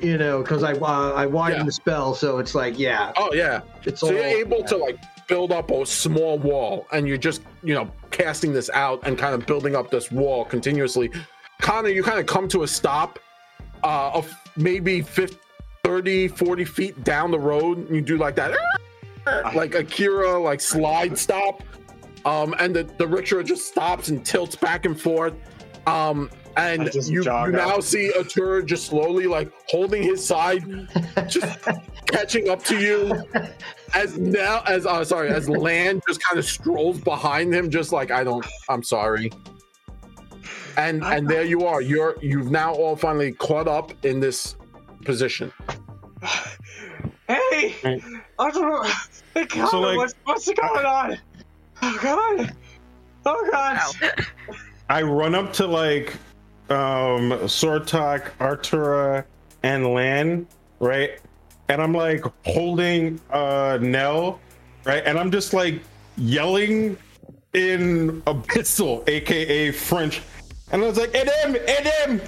You know, because I uh, I widened Yeah. the spell, so it's like yeah, Oh yeah, it's so all. you're able to like build up a small wall, and you're just you know casting this out and kind of building up this wall continuously. Connor, you kind of come to a stop, uh, of maybe 50, 30, 40 feet down the road. And you do like that, like Akira, like slide stop, um, and the the rickshaw just stops and tilts back and forth. Um, and you, you now up. see Atura just slowly like holding his side, just <laughs> catching up to you as now as uh sorry as land just kind of strolls behind him just like i don't i'm sorry and and there you are you're you've now all finally caught up in this position <sighs> Hey, Right. I don't know. Hey, Connor, So, like- what's, what's going on? Oh God! Oh God! Ow. I run up to like um Sortak, Artura, and Lan, right? And I'm like holding uh Nell, right? And I'm just like yelling in Abyssal, aka French. And I was like, Edem, Edem!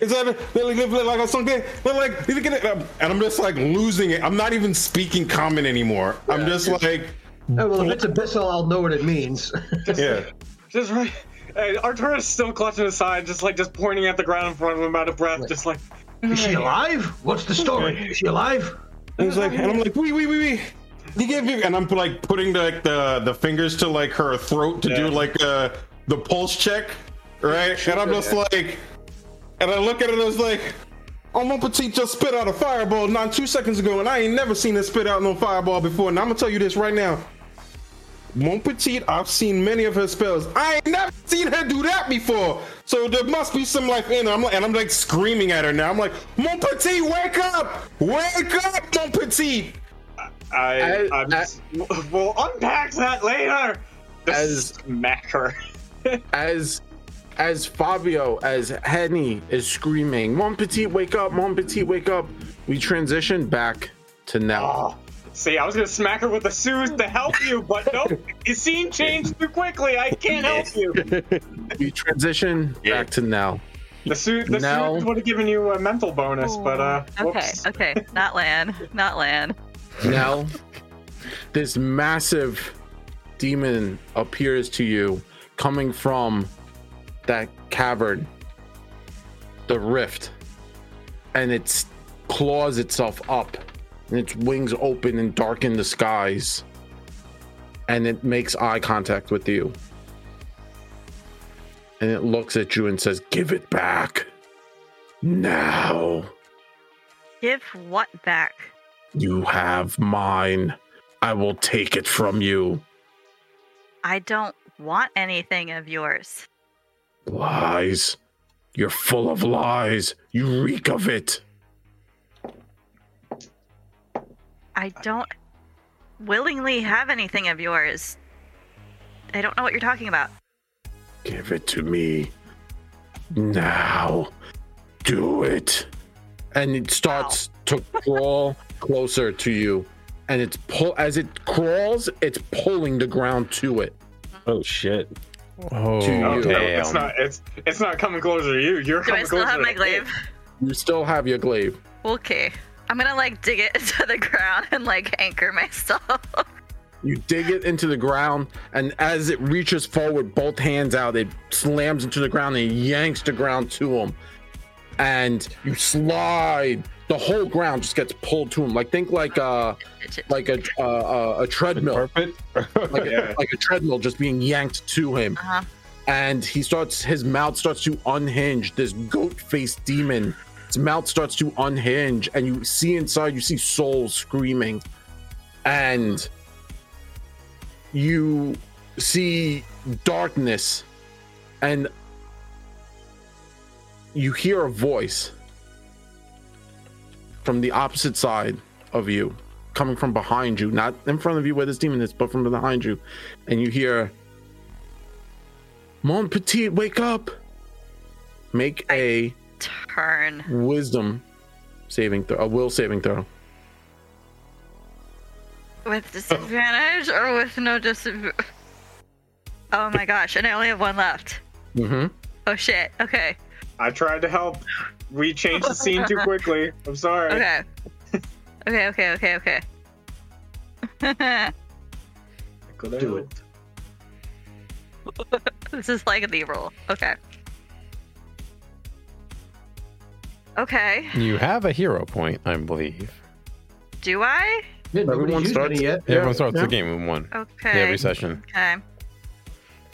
Is that like a something? Like, and I'm just like losing it. I'm not even speaking common anymore. I'm just like, Oh, well, if it's abyssal, I'll know what it means. <laughs> yeah. Just right. Hey, Artura's still clutching his side, just like just pointing at the ground in front of him, out of breath, just like. Is she alive? What's the story? Is she alive? And he's like, and I'm like, wee, wee, wee, wee. He gave me, and I'm like putting the, like the the fingers to like her throat to do like uh the pulse check, right? And I'm just like, and I look at it and I was like, oh, mon petit just spit out a fireball not two seconds ago, and I ain't never seen her spit out no fireball before. And I'm gonna tell you this right now. Mon petit, I've seen many of her spells. I ain't never seen her do that before. So there must be some life in her. I'm like, and I'm like screaming at her now. I'm like, Mon petit, wake up! Wake up, Mon petit! I, I- I'm, I- we'll unpack that later. As- smack her. <laughs> as as fabio as henny is screaming mon petit wake up mon petit wake up we transition back to now Oh, ah. See, I was gonna smack her with the soothe to help you, but nope. the scene changed too quickly. I can't help you. <laughs> we transition back to now The suit, the Now- soothe would have given you a mental bonus, but uh. Okay, whoops. okay. Not land. Not land. now this massive demon appears to you coming from that cavern the rift and it claws itself up and its wings open and darken the skies and it makes eye contact with you and it looks at you and says give it back now Give what back? you have mine i will take it from you I don't want anything of yours. Lies. You're full of lies. You reek of it. I don't willingly have anything of yours. I don't know what you're talking about. Give it to me. Now. Do it. And it starts to crawl closer to you. And it's pull as it crawls, it's pulling the ground to it. Oh shit. Oh, To you. Damn. it's not. It's it's not coming closer to you. You're Do coming I still closer have my glaive? You still have your glaive. Okay. I'm gonna like dig it <laughs> into the ground and like anchor myself. You dig it into the ground, and as it reaches forward, both hands out, it slams into the ground and yanks the ground to him. And you slide. The whole ground just gets pulled to him. Like think like uh like a uh, uh, a treadmill, like <laughs> a, Yeah. like a treadmill just being yanked to him. Uh-huh. And he starts. His mouth starts to unhinge. This goat-faced demon. Mouth starts to unhinge, and you see inside. You see souls screaming, and you see darkness and you hear a voice from the opposite side of you coming from behind you not in front of you where this demon is but from behind you and you hear mon petit wake up make a Turn. wisdom saving throw a will saving throw With disadvantage or with no disadvantage? Oh my gosh, and I only have one left. mm-hmm Oh shit. Okay. I tried to help. We changed the scene too quickly. I'm sorry. Okay. okay, okay, okay, okay. <laughs> Could Do it. <laughs> this is like the roll. Okay. Okay. You have a hero point, I believe. Do I? Yeah, nobody's Everyone used starts- any yet. Everyone starts yeah. the game with one. Okay. Every session. Okay.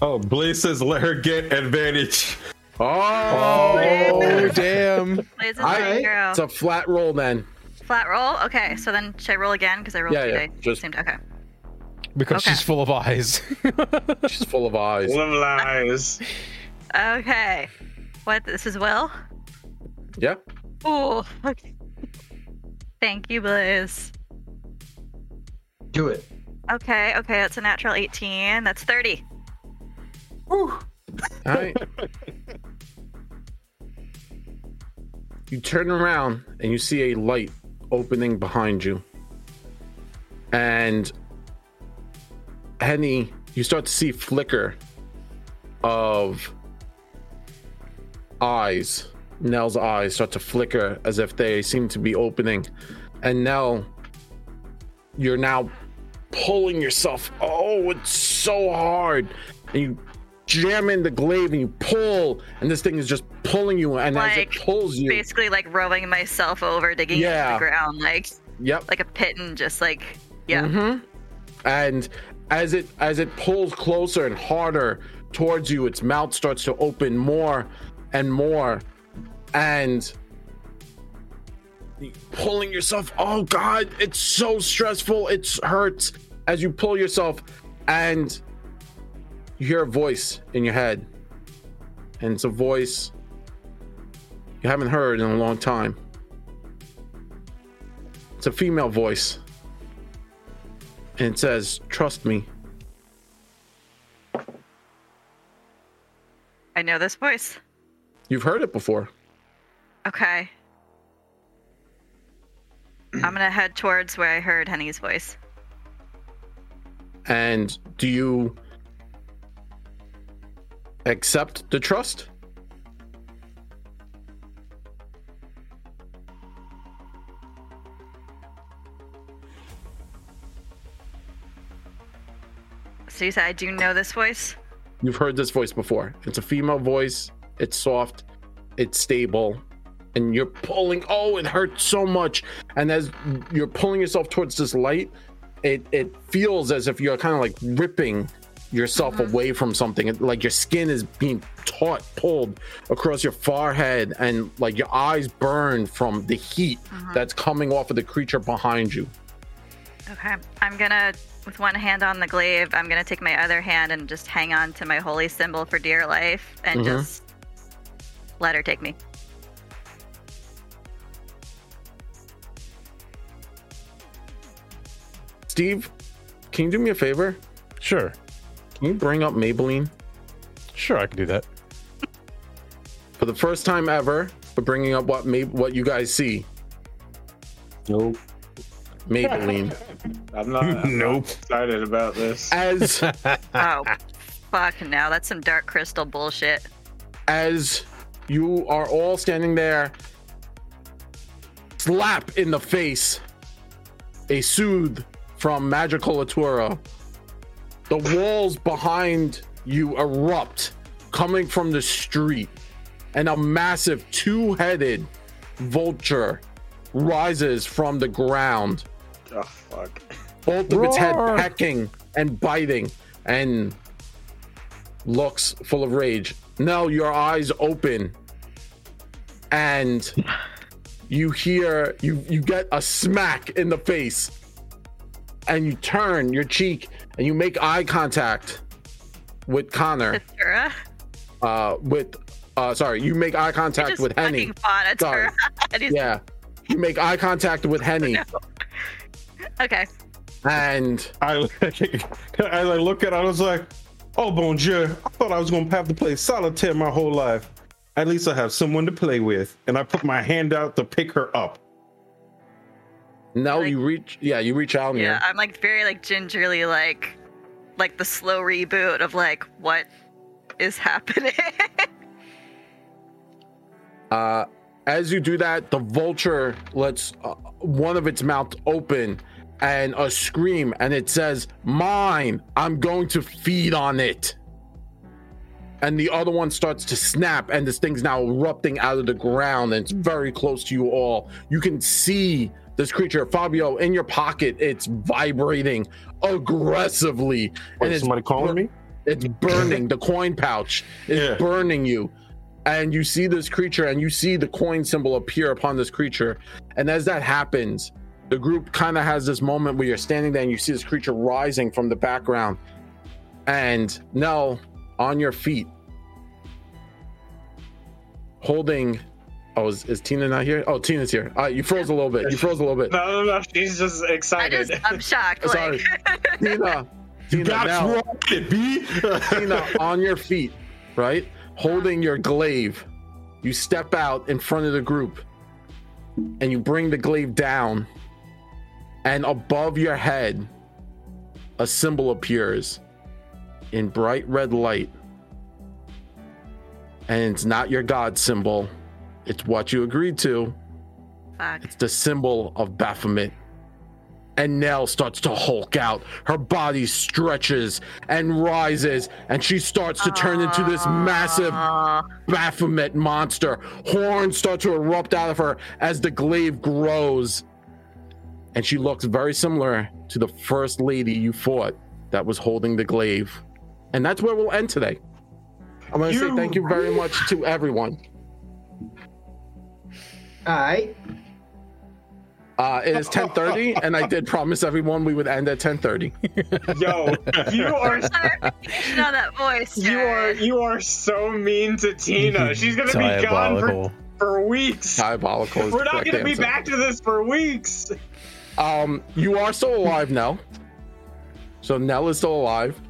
Oh, Blaze says let her get advantage. oh, Oh, <laughs> damn. Blaze is I- my hero. it's a flat roll then Flat roll? Okay, so then should I roll again? Because I rolled Yeah, two yeah, dice. just- Same time. Okay. Because Okay. she's full of eyes. <laughs> she's full of eyes Little lies. <laughs> Okay. What? This is Will? Yeah Oh, Okay. Thank you, Blaze. Do it. Okay, okay, that's a natural 18. That's 30. All right. you turn around and you see a light opening behind you. And Henny, you start to see flicker of eyes. Nell's eyes start to flicker as if they seem to be opening. And Nell, you're now pulling yourself. Oh, it's so hard. And you jam in the glaive and you pull, and this thing is just pulling you. And as it pulls you, Basically, like rowing myself over, digging Yeah. into the ground, like yep. like a pit and just like, yeah. hmm And as it as it pulls closer and harder towards you, its mouth starts to open more and more, and pulling yourself. Oh God, it's so stressful. It hurts as you pull yourself, and you hear a voice in your head, and it's a voice you haven't heard in a long time. It's a female voice and it says, "Trust me." I know this voice. You've heard it before. Okay. I'm gonna head towards where I heard Henny's voice. And do you accept the trust? So you said I do know this voice? You've heard this voice before. It's a female voice. It's soft. It's stable. And you're pulling. Oh, it hurts so much. And as you're pulling yourself towards this light, it it feels as if you're kind of like ripping yourself away from something. It- Like your skin is being taut, pulled across your forehead, and like your eyes burn from the heat that's coming off of the creature behind you. Okay. I'm gonna, with one hand on the glaive, I'm gonna take my other hand and just hang on to my holy symbol for dear life and Mhm. just let her take me. Steve, can you do me a favor? Sure. Can you bring up Maybelline? Sure, I can do that. for the first time ever, we're bringing up what May- what you guys see. Nope. Maybelline. <laughs> I'm not, I'm not Nope. excited about this. as <laughs> Oh, fuck Now That's some dark crystal bullshit. as you are all standing there, slap in the face, a soothe from Magical Atura. The walls behind you erupt, coming from the street, and a massive two headed vulture rises from the ground. Oh fuck. Both of its head pecking and biting and looks full of rage. Now your eyes open and you hear you you get a smack in the face and you turn your cheek and you make eye contact with Connor <laughs> Tura. uh with uh sorry you make eye contact with Henny fucking Sorry. Tura. <laughs> And he's- yeah you make eye contact with Henny <laughs> Okay. and I, I look at it, I was like, oh, bon Dieu, I thought I was going to have to play solitaire my whole life. At least I have someone to play with. And I put my hand out to pick her up. Now Like- you reach yeah you reach out Yeah, I'm like very like gingerly like like the slow reboot of like what is happening. <laughs> Uh, as you do that, the vulture lets uh, one of its mouth open and a scream, and it says, Mine, I'm going to feed on it. And the other one starts to snap, and this thing's now erupting out of the ground, and it's very close to you all. You can see this creature, Fabio, in your pocket. It's vibrating aggressively, Wait, and it's somebody calling me? it's burning. the coin pouch is Yeah. burning you. And you see this creature and you see the coin symbol appear upon this creature. And as that happens, the group kind of has this moment where you're standing there and you see this creature rising from the background. And Nell on your feet, holding. Oh, is, is Tina not here? Oh, Tina's here. Uh, you froze a little bit. You froze a little bit. No, no, no. She's just I excited. just I'm shocked. <laughs> Sorry. Like <laughs> Tina, Tina, That's now. wrong, it B. Tina on your feet, right? Holding your glaive. You step out in front of the group and you bring the glaive down. And above your head, a symbol appears in bright red light. And it's not your god symbol, it's what you agreed to. fuck. It's the symbol of Baphomet. And Nell starts to hulk out. Her body stretches and rises, and she starts to turn into this massive Aw. Baphomet monster. Horns start to erupt out of her as the glaive grows. And she looks very similar to the first lady you fought that was holding the glaive. And that's where we'll end today. I'm going to say thank you very much to everyone. All right. Uh, it is 10:30, and I did promise everyone we would end at 10:30. <laughs> Yo, <laughs> you are Clarification on that voice. you are you are so mean to Tina. <laughs> She's gonna be gone for, for weeks. Diabolical. Is We're not gonna be back to this for weeks. Um, you are still alive, Nell. So Nell is still alive.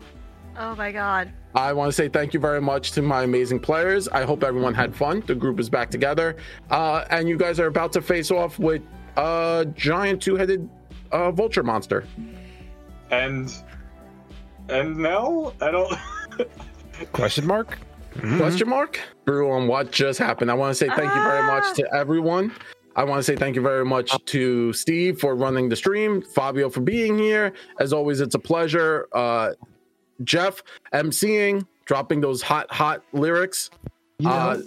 Oh my god. I want to say thank you very much to my amazing players. I hope everyone had fun. The group is back together, uh, and you guys are about to face off with a giant two-headed uh, vulture monster. And and no, I don't. <laughs> Question mark? Question mark? Through on what just happened. I want to say thank you very much to everyone. I want to say thank you very much to Steve for running the stream, Fabio for being here. As always, it's a pleasure. Uh, Jeff emceeing, dropping those hot, hot lyrics. Uh,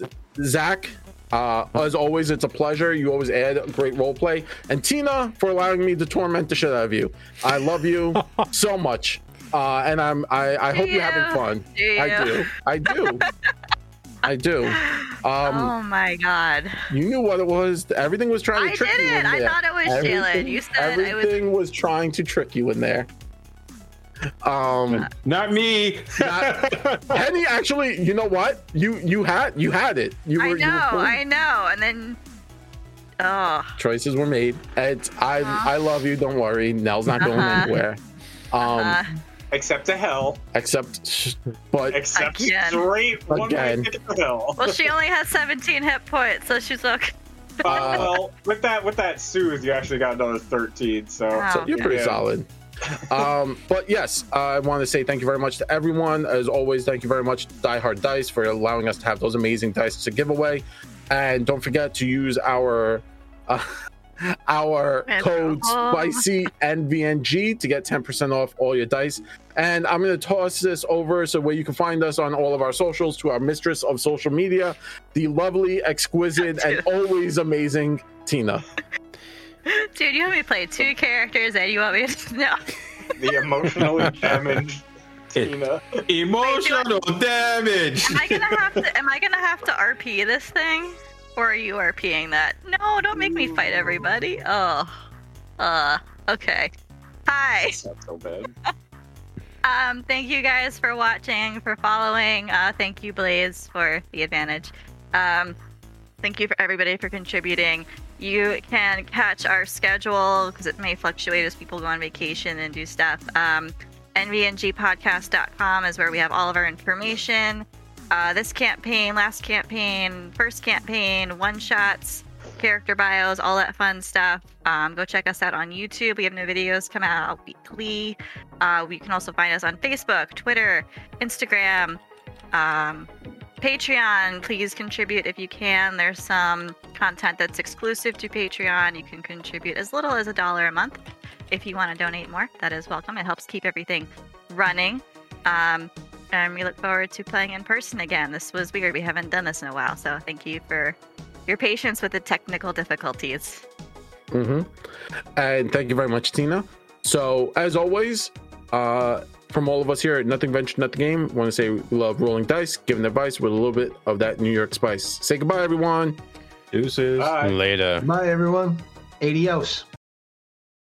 Zach, uh, as always, it's a pleasure. You always add great role play. And Tina for allowing me to torment the shit out of you. I love you <laughs> so much. Uh, and I'm I, I hope you're having fun. Yeah. I do. I do. I do. Um, oh my god. you knew what it was. Everything was trying to I trick you in didn't. I thought it was Jalen. You said I was everything was trying to trick you in there. Um, Not me. Not- <laughs> Henny, actually, you know what? You you had you had it. You I were. you were know. I know. And then Oh, Choices were made. It's I Uh-huh. I love you. Don't worry. Nell's not going Uh-huh. anywhere. Um, uh, Except to hell. except, but Except Again. straight one way Again. to hell. well, she only has 17 hit points, so she's okay. Uh, well, with that with that soothe, you actually got another thirteen. So Wow. So you're pretty Yeah. solid. Um, but yes, I want to say thank you very much to everyone. As always, thank you very much to Die Hard Dice for allowing us to have those amazing dice to give away. And don't forget to use our uh, <laughs> our Let's code go. spicy NVNG to get 10% off all your dice. And I'm going to toss this over so where you can find us on all of our socials to our mistress of social media, the lovely, exquisite, and always amazing Tina. <laughs> Dude, you want me to play two characters and you want me to <laughs> no. The emotionally <laughs> damaged Tina. Emotional damage. Am I gonna have to am I gonna have to RP this thing? Or are you RPing that? No, don't make me fight everybody. Oh. Uh okay. Hi. Not so bad. <laughs> Um, thank you guys for watching, for following. Uh, thank you, Blaze, for the advantage. Um, thank you for everybody for contributing. You can catch our schedule because it may fluctuate as people go on vacation and do stuff. Um, NVNGpodcast.com is where we have all of our information. Uh, this campaign, last campaign, first campaign, one shots, character bios, all that fun stuff. Um, go check us out on YouTube. We have new videos come out weekly. Uh, you can also find us on Facebook, Twitter, Instagram, um, Patreon. Please contribute if you can. There's some content that's exclusive to Patreon. You can contribute as little as a dollar a month. If you want to donate more, that is welcome. It helps keep everything running. Um, and we look forward to playing in person again. This was weird. We haven't done this in a while. So thank you for your patience with the technical difficulties. hmm And thank you very much, Tina. So, as always, uh, from all of us here at Nothing Venture, Nothing Game, want to say we love rolling dice, giving advice with a little bit of that New York spice. Say goodbye, everyone. Deuces. Bye. Later. Bye, everyone. Adios.